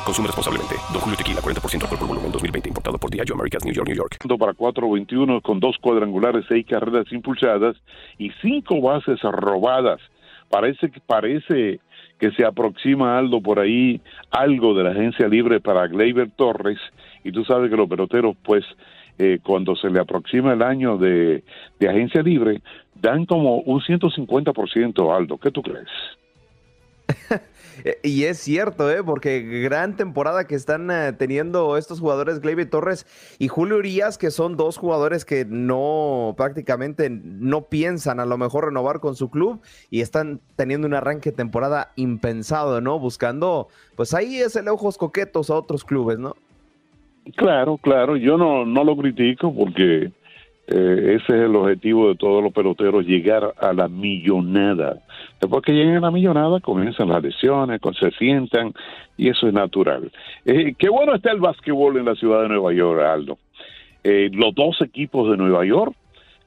Consume responsablemente. Don Julio Tequila, 40% alcohol por volumen, 2020. Importado por Diageo Americas, New York, New York. Para 4-21 con dos cuadrangulares, seis carreras impulsadas y cinco bases robadas. Parece que parece que se aproxima Aldo por ahí algo de la agencia libre para Gleyber Torres y tú sabes que los peloteros pues eh, cuando se le aproxima el año de, de agencia libre dan como un 150% Aldo, ¿qué tú crees? [laughs] y es cierto, ¿eh? porque gran temporada que están eh, teniendo estos jugadores, Gleyber Torres y Julio Urias, que son dos jugadores que no prácticamente no piensan a lo mejor renovar con su club y están teniendo un arranque de temporada impensado, ¿no? Buscando, pues ahí es el ojos coquetos a otros clubes, ¿no? Claro, claro, yo no, no lo critico porque eh, ese es el objetivo de todos los peloteros, llegar a la millonada. Después que lleguen a la millonada, comienzan las lesiones, se sientan, y eso es natural. Eh, qué bueno está el básquetbol en la ciudad de Nueva York, Aldo. Eh, los dos equipos de Nueva York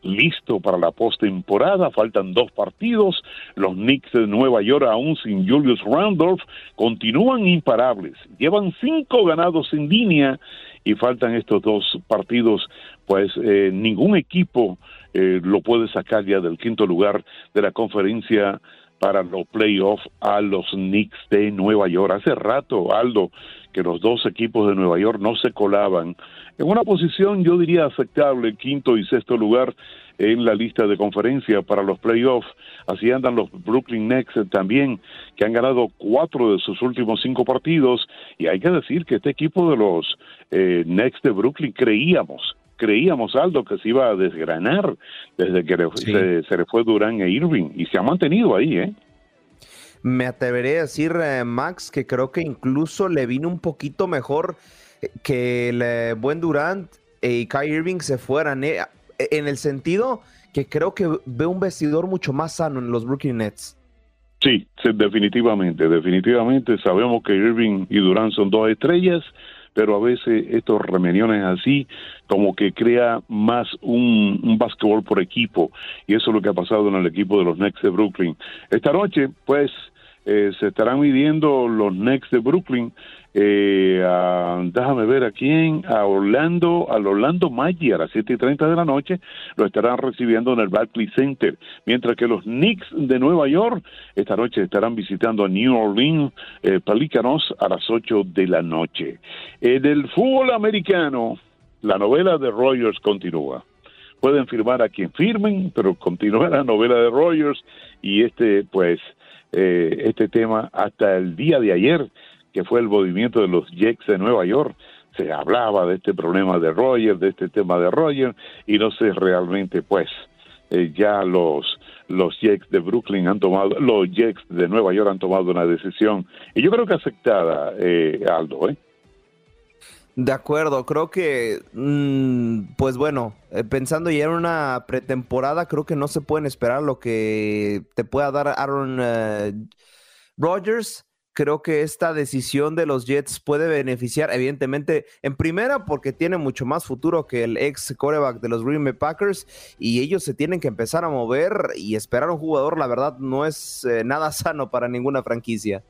listo para la postemporada. Faltan dos partidos. Los Knicks de Nueva York, aún sin Julius Randolph, continúan imparables. Llevan cinco ganados en línea y faltan estos dos partidos. Pues eh, ningún equipo eh, lo puede sacar ya del quinto lugar de la conferencia para los playoffs a los Knicks de Nueva York. Hace rato, Aldo, que los dos equipos de Nueva York no se colaban en una posición, yo diría, aceptable, quinto y sexto lugar en la lista de conferencia para los playoffs. Así andan los Brooklyn Nets también, que han ganado cuatro de sus últimos cinco partidos. Y hay que decir que este equipo de los eh, Nets de Brooklyn creíamos, creíamos, Aldo, que se iba a desgranar desde que se, le fue Durán e Irving. Y se ha mantenido ahí, ¿eh? Me atreveré a decir, eh, Max, que creo que incluso le vino un poquito mejor que el eh, buen Durant y Kai Irving se fueran, eh, en el sentido que creo que ve un vestidor mucho más sano en los Brooklyn Nets. Sí, definitivamente, definitivamente sabemos que Irving y Durant son dos estrellas, pero a veces estos remeniones así como que crea más un, un básquetbol por equipo y eso es lo que ha pasado en el equipo de los Nets de Brooklyn. Esta noche, pues, eh, se estarán midiendo los Nets de Brooklyn eh, déjame ver a quién, a Orlando, al Orlando Magic a las 7 y 30 de la noche, lo estarán recibiendo en el Barclays Center, mientras que los Knicks de Nueva York esta noche estarán visitando a New Orleans eh, Pelicanos a las 8 de la noche. En el fútbol americano, la novela de Rogers continúa. Pueden firmar a quien firmen, pero continúa la novela de Rogers y este, pues, eh, este tema hasta el día de ayer, que fue el movimiento de los Jets de Nueva York, se hablaba de este problema de Rogers, de este tema de Rogers, y no sé realmente, pues, eh, ya los los Jets de Brooklyn han tomado, los Jets de Nueva York han tomado una decisión, y yo creo que aceptada, eh, Aldo, ¿eh? De acuerdo, creo que, mm, pues bueno, eh, pensando ya en una pretemporada, creo que no se pueden esperar lo que te pueda dar Aaron eh, Rodgers. Creo que esta decisión de los Jets puede beneficiar, evidentemente, en primera, porque tiene mucho más futuro que el ex coreback de los Green Bay Packers y ellos se tienen que empezar a mover y esperar a un jugador, la verdad, no es eh, nada [laughs] sano para ninguna franquicia.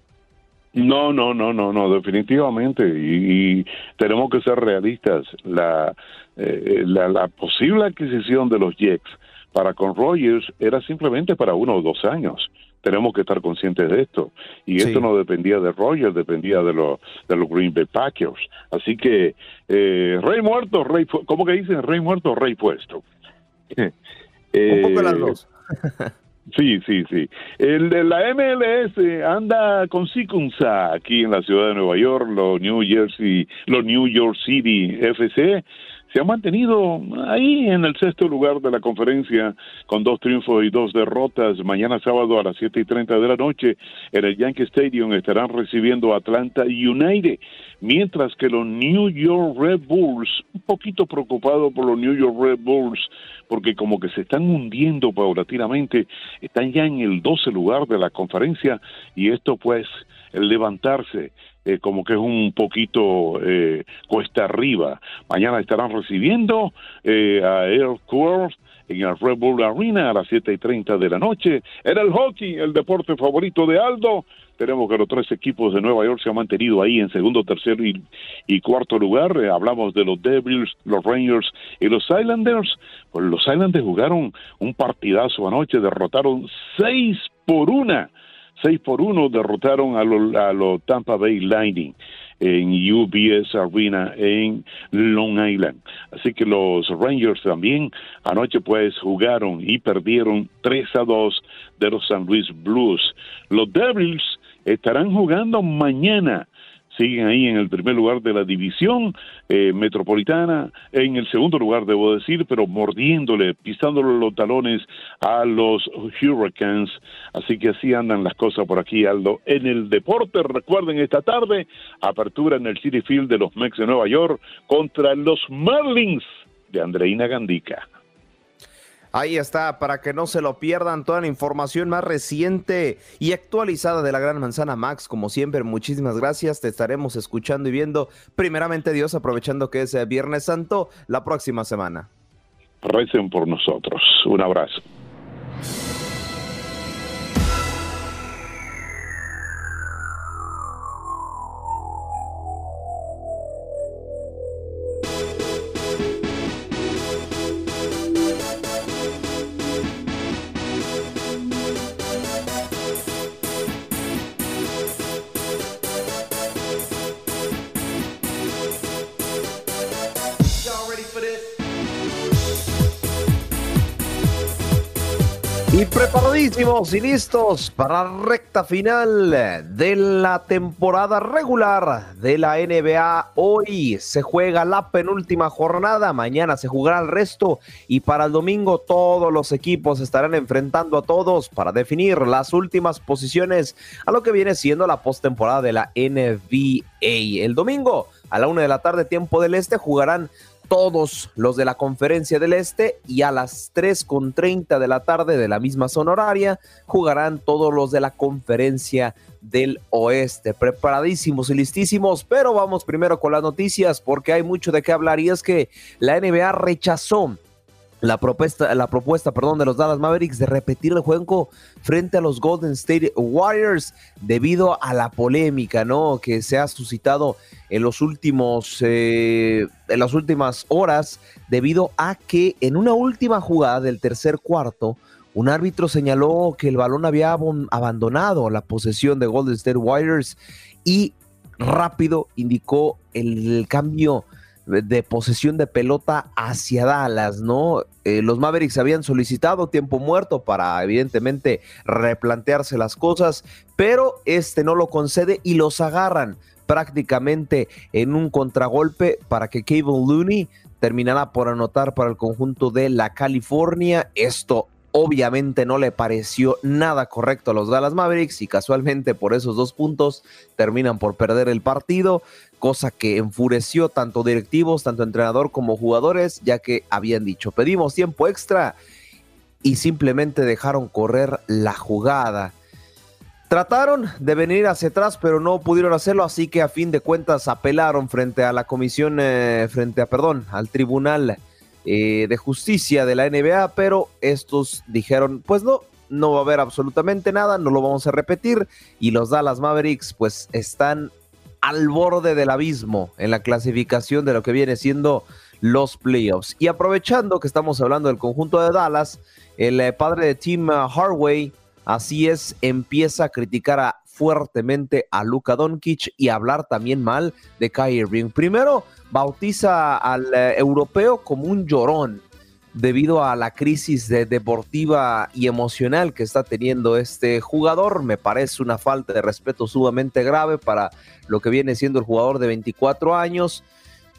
No, no, no, no, no, definitivamente. Y, tenemos que ser realistas. La, eh, la, posible adquisición de los Jets para con Rogers era simplemente para uno o dos años. Tenemos que estar conscientes de esto. Y esto no dependía de Rogers, dependía de, los de los Green Bay Packers. Así que, eh, rey muerto, rey, ¿cómo que dicen? Rey muerto, rey puesto. [laughs] Un poco las dos. [laughs] Sí, sí, sí. El de la MLS anda con Sicunza aquí en la ciudad de Nueva York, los New Jersey, los New York City FC se ha mantenido ahí en el sexto lugar de la conferencia con dos triunfos y dos derrotas. Mañana sábado a las siete y treinta de la noche en el Yankee Stadium estarán recibiendo Atlanta United, mientras que los New York Red Bulls, un poquito preocupado por los New York Red Bulls, porque como que se están hundiendo paulatinamente, están ya en el doce lugar de la conferencia y esto pues el levantarse eh, como que es un poquito eh, cuesta arriba. Mañana estarán recibiendo eh, a Air Course en el Red Bull Arena a las siete y treinta de la noche. Era el hockey, el deporte favorito de Aldo. Tenemos que los tres equipos de Nueva York se han mantenido ahí en segundo, tercero y, cuarto lugar. hablamos de los Devils, los Rangers y los Islanders. Pues los Islanders jugaron un partidazo anoche, derrotaron seis por una 6 por 1 derrotaron a los lo Tampa Bay Lightning en UBS Arena en Long Island. Así que los Rangers también anoche pues jugaron y perdieron 3 a 2 de los San Luis Blues. Los Devils estarán jugando mañana siguen ahí en el primer lugar de la división eh, metropolitana, en el segundo lugar debo decir, pero mordiéndole, pisándole los talones a los Hurricanes, así que así andan las cosas por aquí, Aldo. En el deporte, recuerden esta tarde, apertura en el City Field de los Mex de Nueva York contra los Marlins de Andreina Gandica. Ahí está, para que no se lo pierdan toda la información más reciente y actualizada de la Gran Manzana Max. Como siempre, muchísimas gracias. Te estaremos escuchando y viendo. Primeramente, Dios, aprovechando que es Viernes Santo, la próxima semana. Recen por nosotros. Un abrazo. Preparadísimos y listos para la recta final de la temporada regular de la NBA. Hoy se juega la penúltima jornada, mañana se jugará el resto y para el domingo todos los equipos estarán enfrentando a todos para definir las últimas posiciones a lo que viene siendo la postemporada de la NBA. El domingo a la una de la tarde, tiempo del este, jugarán todos los de la conferencia del Este y a las 3.30 de la tarde de la misma zona horaria jugarán todos los de la conferencia del Oeste. Preparadísimos y listísimos, pero vamos primero con las noticias porque hay mucho de qué hablar y es que la NBA rechazó la propuesta, la propuesta perdón, de los Dallas Mavericks de repetir el juego frente a los Golden State Warriors debido a la polémica ¿no? que se ha suscitado en, los últimos, eh, en las últimas horas debido a que en una última jugada del tercer cuarto un árbitro señaló que el balón había abandonado la posesión de Golden State Warriors y rápido indicó el cambio de posesión de pelota hacia Dallas, ¿no? Eh, los Mavericks habían solicitado tiempo muerto para evidentemente replantearse las cosas, pero este no lo concede y los agarran prácticamente en un contragolpe para que Cable Looney terminara por anotar para el conjunto de la California. Esto obviamente no le pareció nada correcto a los Dallas Mavericks y casualmente por esos dos puntos terminan por perder el partido, cosa que enfureció tanto directivos, tanto entrenador como jugadores, ya que habían dicho pedimos tiempo extra y simplemente dejaron correr la jugada. Trataron de venir hacia atrás, pero no pudieron hacerlo, así que a fin de cuentas apelaron frente a la comisión, eh, frente a, perdón, al tribunal eh, de justicia de la NBA, pero estos dijeron, pues no, no va a haber absolutamente nada, no lo vamos a repetir, y los Dallas Mavericks pues están al borde del abismo en la clasificación de lo que viene siendo los playoffs. Y aprovechando que estamos hablando del conjunto de Dallas, el eh, padre de Tim Harway, así es, empieza a criticar a fuertemente a Luka Doncic y hablar también mal de Kyrie Irving. Primero, bautiza al eh, europeo como un llorón debido a la crisis de deportiva y emocional que está teniendo este jugador. Me parece una falta de respeto sumamente grave para lo que viene siendo el jugador de 24 años.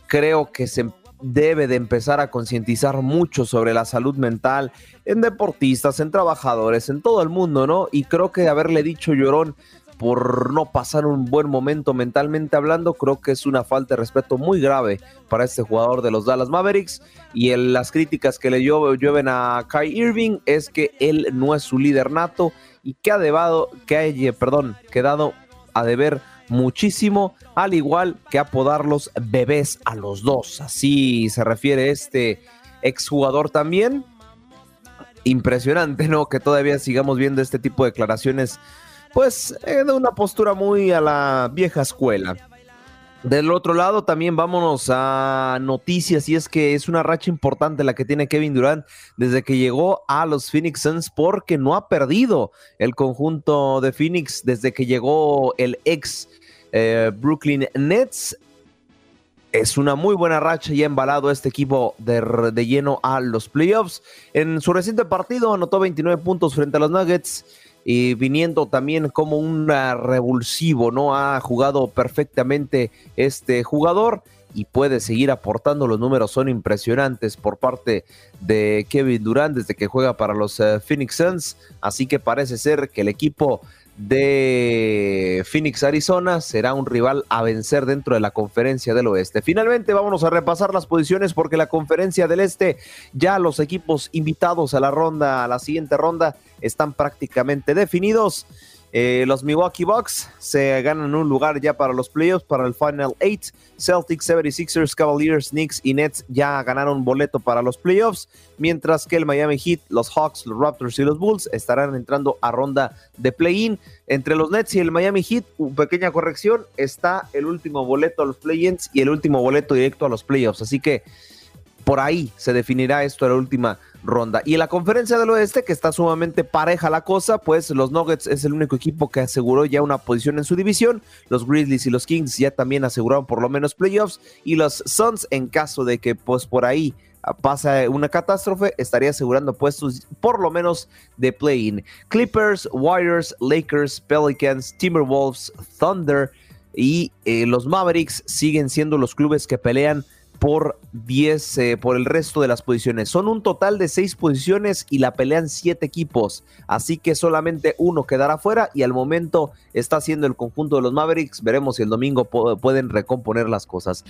Creo que se debe de empezar a concientizar mucho sobre la salud mental en deportistas, en trabajadores, en todo el mundo, ¿no? Y creo que haberle dicho llorón por no pasar un buen momento mentalmente hablando, creo que es una falta de respeto muy grave para este jugador de los Dallas Mavericks. Y las críticas que le llueven a Kai Irving es que él no es su líder nato y que ha, debado, que ha perdón, quedado a deber muchísimo, al igual que apodarlos bebés a los dos. Así se refiere este exjugador también. Impresionante, ¿no? Que todavía sigamos viendo este tipo de declaraciones pues eh, de una postura muy a la vieja escuela. Del otro lado también vámonos a noticias y es que es una racha importante la que tiene Kevin Durant desde que llegó a los Phoenix Suns porque no ha perdido el conjunto de Phoenix desde que llegó el ex eh, Brooklyn Nets. Es una muy buena racha y ha embalado este equipo de, de lleno a los playoffs. En su reciente partido anotó 29 puntos frente a los Nuggets y viniendo también como un revulsivo, ¿no? Ha jugado perfectamente este jugador y puede seguir aportando. Los números son impresionantes por parte de Kevin Durant desde que juega para los eh, Phoenix Suns. Así que parece ser que el equipo de Phoenix, Arizona, será un rival a vencer dentro de la conferencia del oeste. Finalmente, vámonos a repasar las posiciones porque la conferencia del este, ya los equipos invitados a la ronda, a la siguiente ronda, están prácticamente definidos. Eh, los Milwaukee Bucks se ganan un lugar ya para los playoffs, para el Final Eight. Celtics, 76ers, Cavaliers, Knicks y Nets ya ganaron boleto para los playoffs, mientras que el Miami Heat, los Hawks, los Raptors y los Bulls estarán entrando a ronda de play-in. Entre los Nets y el Miami Heat, una pequeña corrección, está el último boleto a los play-ins y el último boleto directo a los playoffs. Así que por ahí se definirá esto en la última ronda. Y en la conferencia del oeste, que está sumamente pareja la cosa, pues los Nuggets es el único equipo que aseguró ya una posición en su división. Los Grizzlies y los Kings ya también aseguraron por lo menos playoffs. Y los Suns, en caso de que pues por ahí pasa una catástrofe, estaría asegurando puestos por lo menos de play-in. Clippers, Warriors, Lakers, Pelicans, Timberwolves, Thunder y eh, los Mavericks siguen siendo los clubes que pelean por 10, eh, por el resto de las posiciones. Son un total de 6 posiciones y la pelean 7 equipos. Así que solamente uno quedará fuera y al momento está haciendo el conjunto de los Mavericks. Veremos si el domingo pueden recomponer las cosas.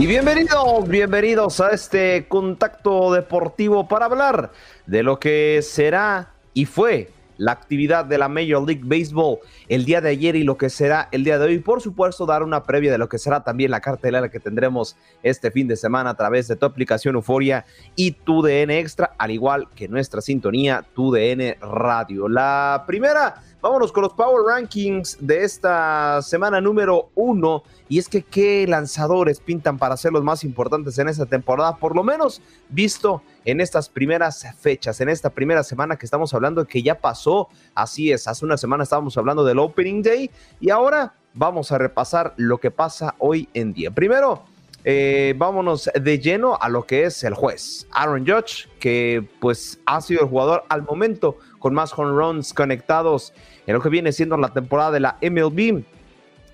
Y bienvenidos, bienvenidos a este contacto deportivo para hablar de lo que será y fue la actividad de la Major League Baseball el día de ayer y lo que será el día de hoy. Por supuesto, dar una previa de lo que será también la cartelera que tendremos este fin de semana a través de tu aplicación Euforia y tu DN Extra, al igual que nuestra sintonía, tu DN Radio. La primera Vámonos con los Power Rankings de esta semana número uno. Y es que qué lanzadores pintan para ser los más importantes en esta temporada, por lo menos visto en estas primeras fechas, en esta primera semana que estamos hablando que ya pasó. Así es, hace una semana estábamos hablando del Opening Day y ahora vamos a repasar lo que pasa hoy en día. Primero, eh, vámonos de lleno a lo que es el juez, Aaron Judge, que pues ha sido el jugador al momento con más home runs conectados en lo que viene siendo la temporada de la MLB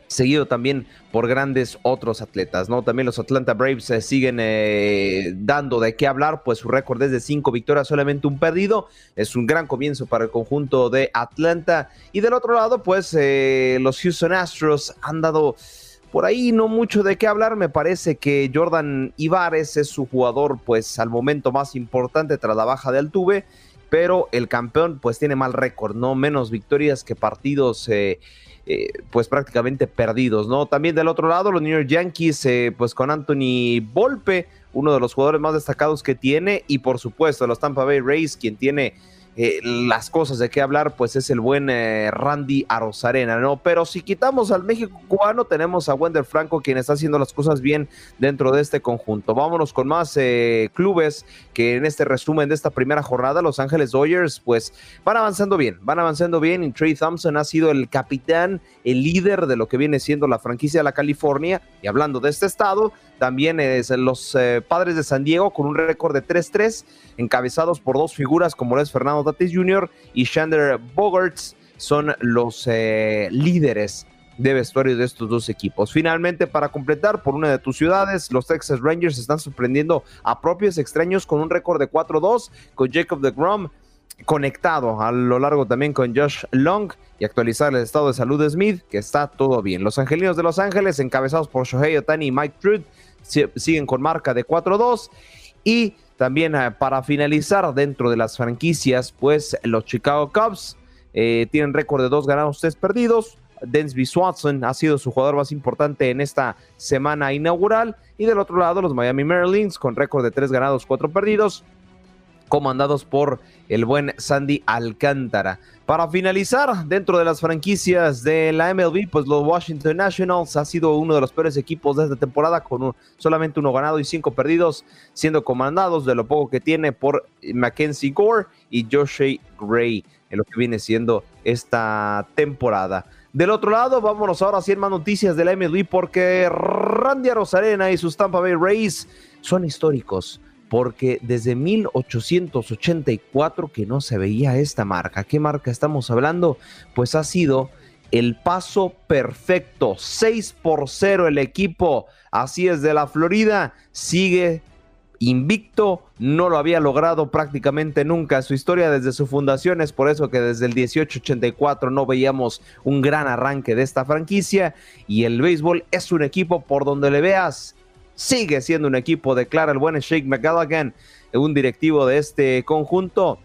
seguido también por grandes otros atletas, ¿no? También los Atlanta Braves eh, siguen eh, dando de qué hablar, pues su récord es de cinco victorias, solamente un perdido, es un gran comienzo para el conjunto de Atlanta. Y del otro lado, pues los Houston Astros han dado por ahí no mucho de qué hablar. Me parece que Jordan Ibares es su jugador, pues al momento más importante tras la baja de Altuve, pero el campeón, pues tiene mal récord, no menos victorias que partidos. Eh, eh, pues prácticamente perdidos, ¿no? También del otro lado, los New York Yankees, eh, pues con Anthony Volpe, uno de los jugadores más destacados que tiene, y por supuesto los Tampa Bay Rays, quien tiene eh, las cosas de qué hablar, pues es el buen eh, Randy Arozarena, ¿no? Pero si quitamos al México cubano, tenemos a Wender Franco, quien está haciendo las cosas bien dentro de este conjunto. Vámonos con más eh, clubes que en este resumen de esta primera jornada, Los Ángeles Dodgers, pues van avanzando bien, van avanzando bien. Y Trey Thompson ha sido el capitán, el líder de lo que viene siendo la franquicia de la California. Y hablando de este estado, también es los padres de San Diego con un récord de 3-3, encabezados por dos figuras como es Fernando Tatis Jr. y Shander Bogarts son los eh, líderes de vestuario de estos dos equipos. Finalmente, para completar, por una de tus ciudades, los Texas Rangers están sorprendiendo a propios extraños con un récord de 4-2, con Jacob de Grom conectado a lo largo también con Josh Long y actualizar el estado de salud de Smith, que está todo bien. Los Angelinos de Los Ángeles, encabezados por Shohei Otani y Mike Trout, siguen con marca de 4-2 y también eh, para finalizar dentro de las franquicias, pues los Chicago Cubs eh, tienen récord de dos ganados, tres perdidos. Densby Swanson ha sido su jugador más importante en esta semana inaugural. Y del otro lado, los Miami Marlins con récord de tres ganados, cuatro perdidos comandados por el buen Sandy Alcántara. Para finalizar, dentro de las franquicias de la MLB, pues los Washington Nationals ha sido uno de los peores equipos de esta temporada, con solamente uno ganado y cinco perdidos, siendo comandados de lo poco que tiene por Mackenzie Gore y Josh Gray, en lo que viene siendo esta temporada. Del otro lado, vámonos ahora a más noticias de la MLB porque Randy Rosarena y sus Tampa Bay Rays son históricos porque desde 1884 que no se veía esta marca. ¿Qué marca estamos hablando? Pues ha sido el paso perfecto, 6 por 0 el equipo, así es de la Florida, sigue invicto, no lo había logrado prácticamente nunca en su historia desde su fundación, es por eso que desde el 1884 no veíamos un gran arranque de esta franquicia y el béisbol es un equipo por donde le veas sigue siendo un equipo, declara el buen Shake McGallaghan, un directivo de este conjunto,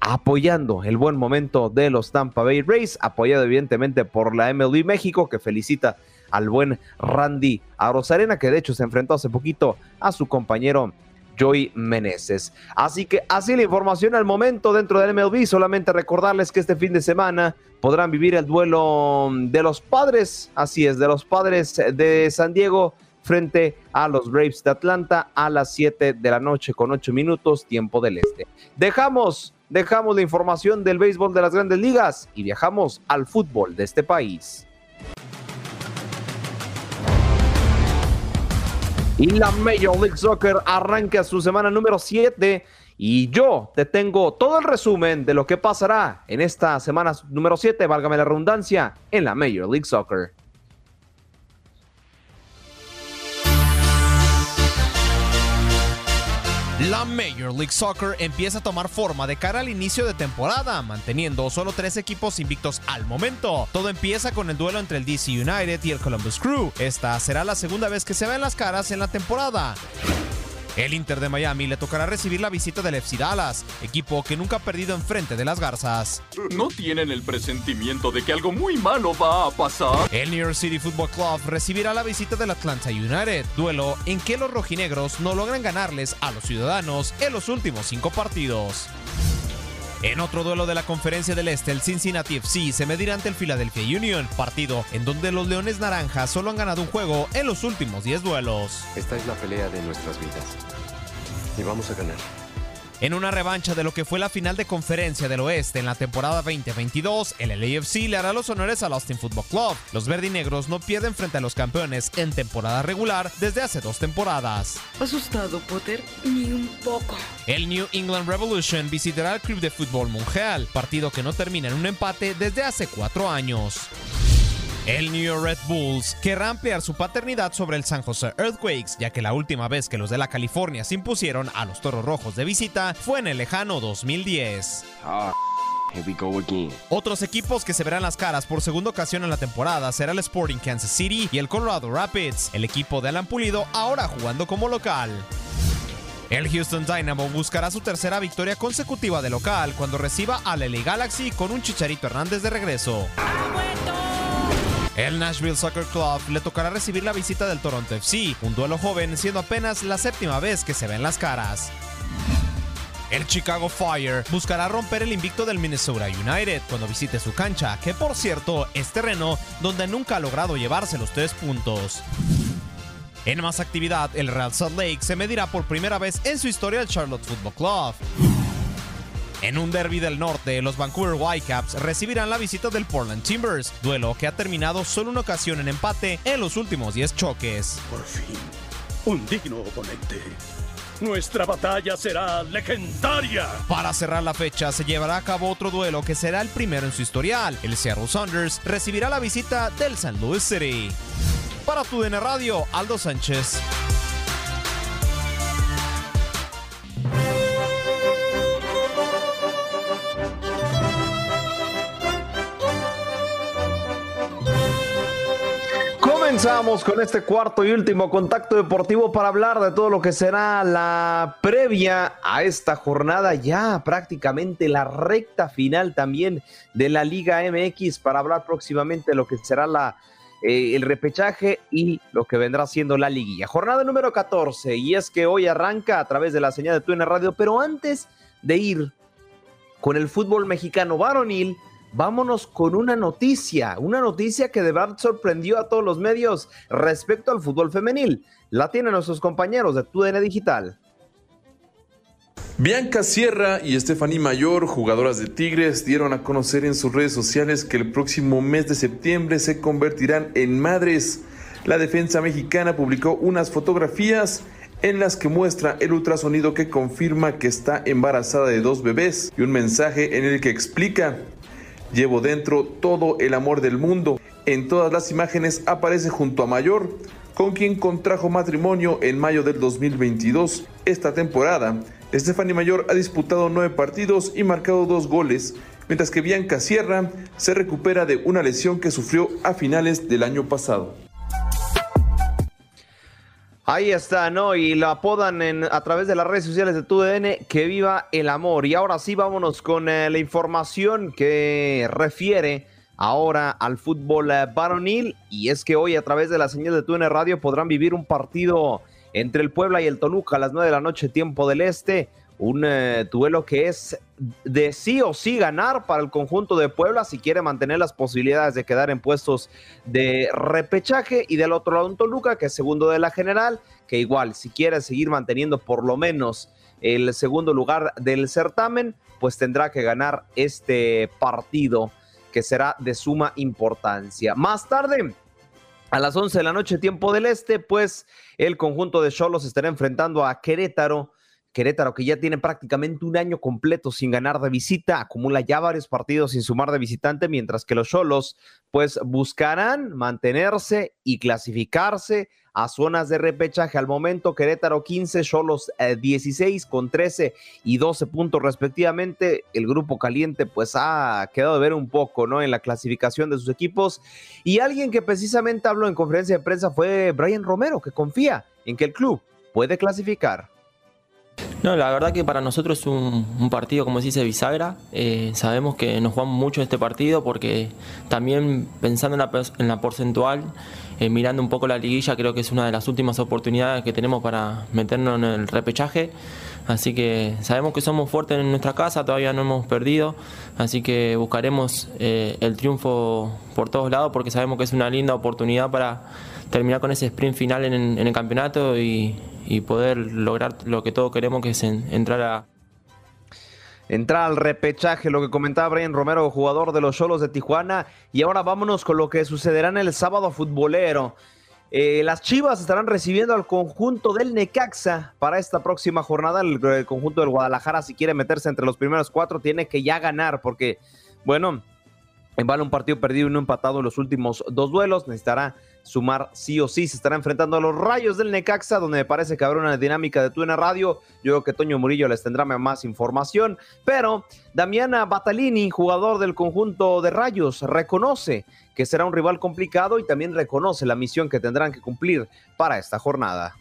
apoyando el buen momento de los Tampa Bay Rays, apoyado evidentemente por la MLB México, que felicita al buen Randy Arozarena, que de hecho se enfrentó hace poquito a su compañero Joy Meneses. Así que así la información al momento dentro del MLB. Solamente recordarles que este fin de semana podrán vivir el duelo de los padres, así es, de los padres de San Diego frente a los Braves de Atlanta a las 7 de la noche con 8 minutos tiempo del este. Dejamos, dejamos la información del béisbol de las grandes ligas y viajamos al fútbol de este país. Y la Major League Soccer arranca su semana número 7 y yo te tengo todo el resumen de lo que pasará en esta semana número 7, válgame la redundancia, en la Major League Soccer. La Major League Soccer empieza a tomar forma de cara al inicio de temporada, manteniendo solo tres equipos invictos al momento. Todo empieza con el duelo entre el DC United y el Columbus Crew. Esta será la segunda vez que se ven las caras en la temporada. El Inter de Miami le tocará recibir la visita del FC Dallas, equipo que nunca ha perdido enfrente de las Garzas. ¿No tienen el presentimiento de que algo muy malo va a pasar? El New York City Football Club recibirá la visita del Atlanta United, duelo en que los rojinegros no logran ganarles a los ciudadanos en los últimos cinco partidos. En otro duelo de la Conferencia del Este, el Cincinnati FC se medirá ante el Philadelphia Union, partido en donde los Leones Naranjas solo han ganado un juego en los últimos 10 duelos. Esta es la pelea de nuestras vidas. Y vamos a ganar. En una revancha de lo que fue la final de conferencia del oeste en la temporada 2022, el LAFC le hará los honores al Austin Football Club. Los verdinegros no pierden frente a los campeones en temporada regular desde hace dos temporadas. ¿Asustado, Potter? Ni un poco. El New England Revolution visitará al Club de Fútbol Monreal, partido que no termina en un empate desde hace cuatro años. El New York Red Bulls querrá ampliar su paternidad sobre el San Jose Earthquakes, ya que la última vez que los de la California se impusieron a los Toros Rojos de visita fue en el lejano 2010. Ah, here we go again. Otros equipos que se verán las caras por segunda ocasión en la temporada será el Sporting Kansas City y el Colorado Rapids, el equipo de Alan Pulido ahora jugando como local. El Houston Dynamo buscará su tercera victoria consecutiva de local cuando reciba al LA Galaxy con un Chicharito Hernández de regreso. El Nashville Soccer Club le tocará recibir la visita del Toronto FC, un duelo joven siendo apenas la séptima vez que se ven las caras. El Chicago Fire buscará romper el invicto del Minnesota United cuando visite su cancha, que por cierto es terreno donde nunca ha logrado llevarse los tres puntos. En más actividad, el Real Salt Lake se medirá por primera vez en su historia al Charlotte Football Club. En un derby del norte, los Vancouver Whitecaps recibirán la visita del Portland Timbers, duelo que ha terminado solo una ocasión en empate en los últimos 10 choques. Por fin, un digno oponente. Nuestra batalla será legendaria. Para cerrar la fecha, se llevará a cabo otro duelo que será el primero en su historial. El Seattle Saunders recibirá la visita del St. Louis City. Para tu DN Radio, Aldo Sánchez. Comenzamos con este cuarto y último contacto deportivo para hablar de todo lo que será la previa a esta jornada, ya prácticamente la recta final también de la Liga MX para hablar próximamente de lo que será la, eh, el repechaje y lo que vendrá siendo la liguilla. Jornada número 14 y es que hoy arranca a través de la señal de Tuna Radio, pero antes de ir con el fútbol mexicano varonil, vámonos con una noticia, una noticia que de verdad sorprendió a todos los medios respecto al fútbol femenil. La tienen nuestros compañeros de TUDN Digital. Bianca Sierra y Stephanie Mayor, jugadoras de Tigres, dieron a conocer en sus redes sociales que el próximo mes de septiembre se convertirán en madres. La defensa mexicana publicó unas fotografías en las que muestra el ultrasonido que confirma que está embarazada de dos bebés y un mensaje en el que explica Llevo dentro todo el amor del mundo. En todas las imágenes aparece junto a Mayor, con quien contrajo matrimonio en mayo del 2022. Esta temporada, Stephanie Mayor ha disputado nueve partidos y marcado dos goles, mientras que Bianca Sierra se recupera de una lesión que sufrió a finales del año pasado. Ahí está, ¿no? Y lo apodan en, a través de las redes sociales de TUDN, que viva el amor. Y ahora sí, vámonos con eh, la información que refiere ahora al fútbol eh, varonil. Y es que hoy a través de la señal de TUDN Radio podrán vivir un partido entre el Puebla y el Toluca a las 9 de la noche, tiempo del este. Un eh, duelo que es de sí o sí ganar para el conjunto de Puebla si quiere mantener las posibilidades de quedar en puestos de repechaje y del otro lado un Toluca que es segundo de la general, que igual si quiere seguir manteniendo por lo menos el segundo lugar del certamen, pues tendrá que ganar este partido que será de suma importancia. Más tarde, a las 11 de la noche, tiempo del este, pues el conjunto de Cholos estará enfrentando a Querétaro Querétaro, que ya tiene prácticamente un año completo sin ganar de visita, acumula ya varios partidos sin sumar de visitante, mientras que los Cholos, pues buscarán mantenerse y clasificarse a zonas de repechaje. Al momento, Querétaro 15, Cholos 16 con 13 y 12 puntos respectivamente. El grupo caliente, pues ha quedado de ver un poco, ¿no? En la clasificación de sus equipos. Y alguien que precisamente habló en conferencia de prensa fue Brian Romero, que confía en que el club puede clasificar. No, la verdad que para nosotros es un, partido, como se dice, bisagra. Eh, sabemos que nos jugamos mucho este partido porque también pensando en la, en la porcentual, eh, mirando un poco la liguilla, creo que es una de las últimas oportunidades que tenemos para meternos en el repechaje. Así que sabemos que somos fuertes en nuestra casa, todavía no hemos perdido, así que buscaremos eh, el triunfo por todos lados porque sabemos que es una linda oportunidad para terminar con ese sprint final en, el campeonato y, poder lograr lo que todos queremos, que es entrar a, entrar al repechaje, lo que comentaba Brian Romero, jugador de los Cholos de Tijuana. Y ahora vámonos con lo que sucederá en el sábado futbolero. Eh, las Chivas estarán recibiendo al conjunto del Necaxa para esta próxima jornada. El, conjunto del Guadalajara, si quiere meterse entre los primeros cuatro, tiene que ya ganar, porque, bueno, vale un partido perdido y no empatado en los últimos dos duelos. Necesitará sumar sí o sí. Se estará enfrentando a los rayos del Necaxa, donde me parece que habrá una dinámica de Tuna Radio. Yo creo que Toño Murillo les tendrá más información. Pero Damiana Batalini, jugador del conjunto de rayos, reconoce que será un rival complicado y también reconoce la misión que tendrán que cumplir para esta jornada.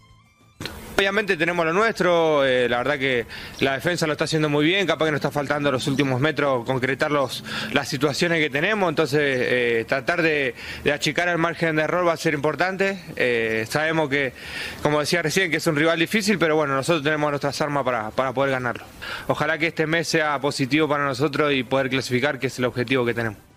Obviamente tenemos lo nuestro, eh, la verdad que la defensa lo está haciendo muy bien, capaz que nos está faltando los últimos metros concretar los, las situaciones que tenemos, entonces eh, tratar de, achicar el margen de error va a ser importante. Eh, sabemos que, como decía recién, que es un rival difícil, pero bueno, nosotros tenemos nuestras armas para, para poder ganarlo. Ojalá que este mes sea positivo para nosotros y poder clasificar, que es el objetivo que tenemos.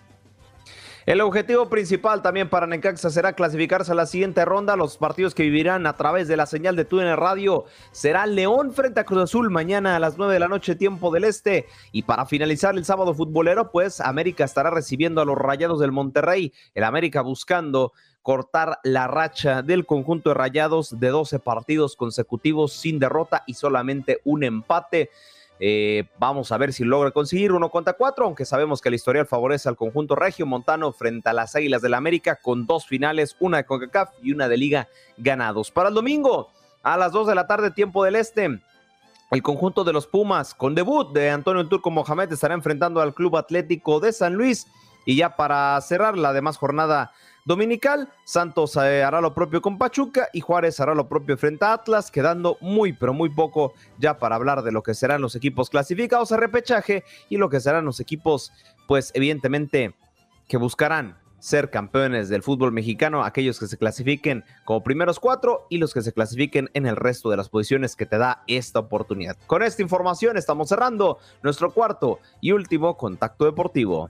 El objetivo principal también para Necaxa será clasificarse a la siguiente ronda. Los partidos que vivirán a través de la señal de TUDN Radio será León frente a Cruz Azul mañana a las 9 de la noche, tiempo del este. Y para finalizar el sábado futbolero, pues América estará recibiendo a los Rayados del Monterrey. El América buscando cortar la racha del conjunto de Rayados de 12 partidos consecutivos sin derrota y solamente un empate. Eh, vamos a ver si logra conseguir uno contra cuatro, aunque sabemos que la historial favorece al conjunto regio montano frente a las Águilas del la América con dos finales, una de CONCACAF y una de Liga ganados. Para el domingo, a las 2 de la tarde, tiempo del Este, el conjunto de los Pumas, con debut de Antonio Turco Mohamed, estará enfrentando al Club Atlético de San Luis. Y ya para cerrar la demás jornada dominical. Santos eh, hará lo propio con Pachuca y Juárez hará lo propio frente a Atlas, quedando muy, pero muy poco ya para hablar de lo que serán los equipos clasificados a repechaje y lo que serán los equipos, pues evidentemente, que buscarán ser campeones del fútbol mexicano, aquellos que se clasifiquen como primeros cuatro y los que se clasifiquen en el resto de las posiciones que te da esta oportunidad. Con esta información estamos cerrando nuestro cuarto y último contacto deportivo.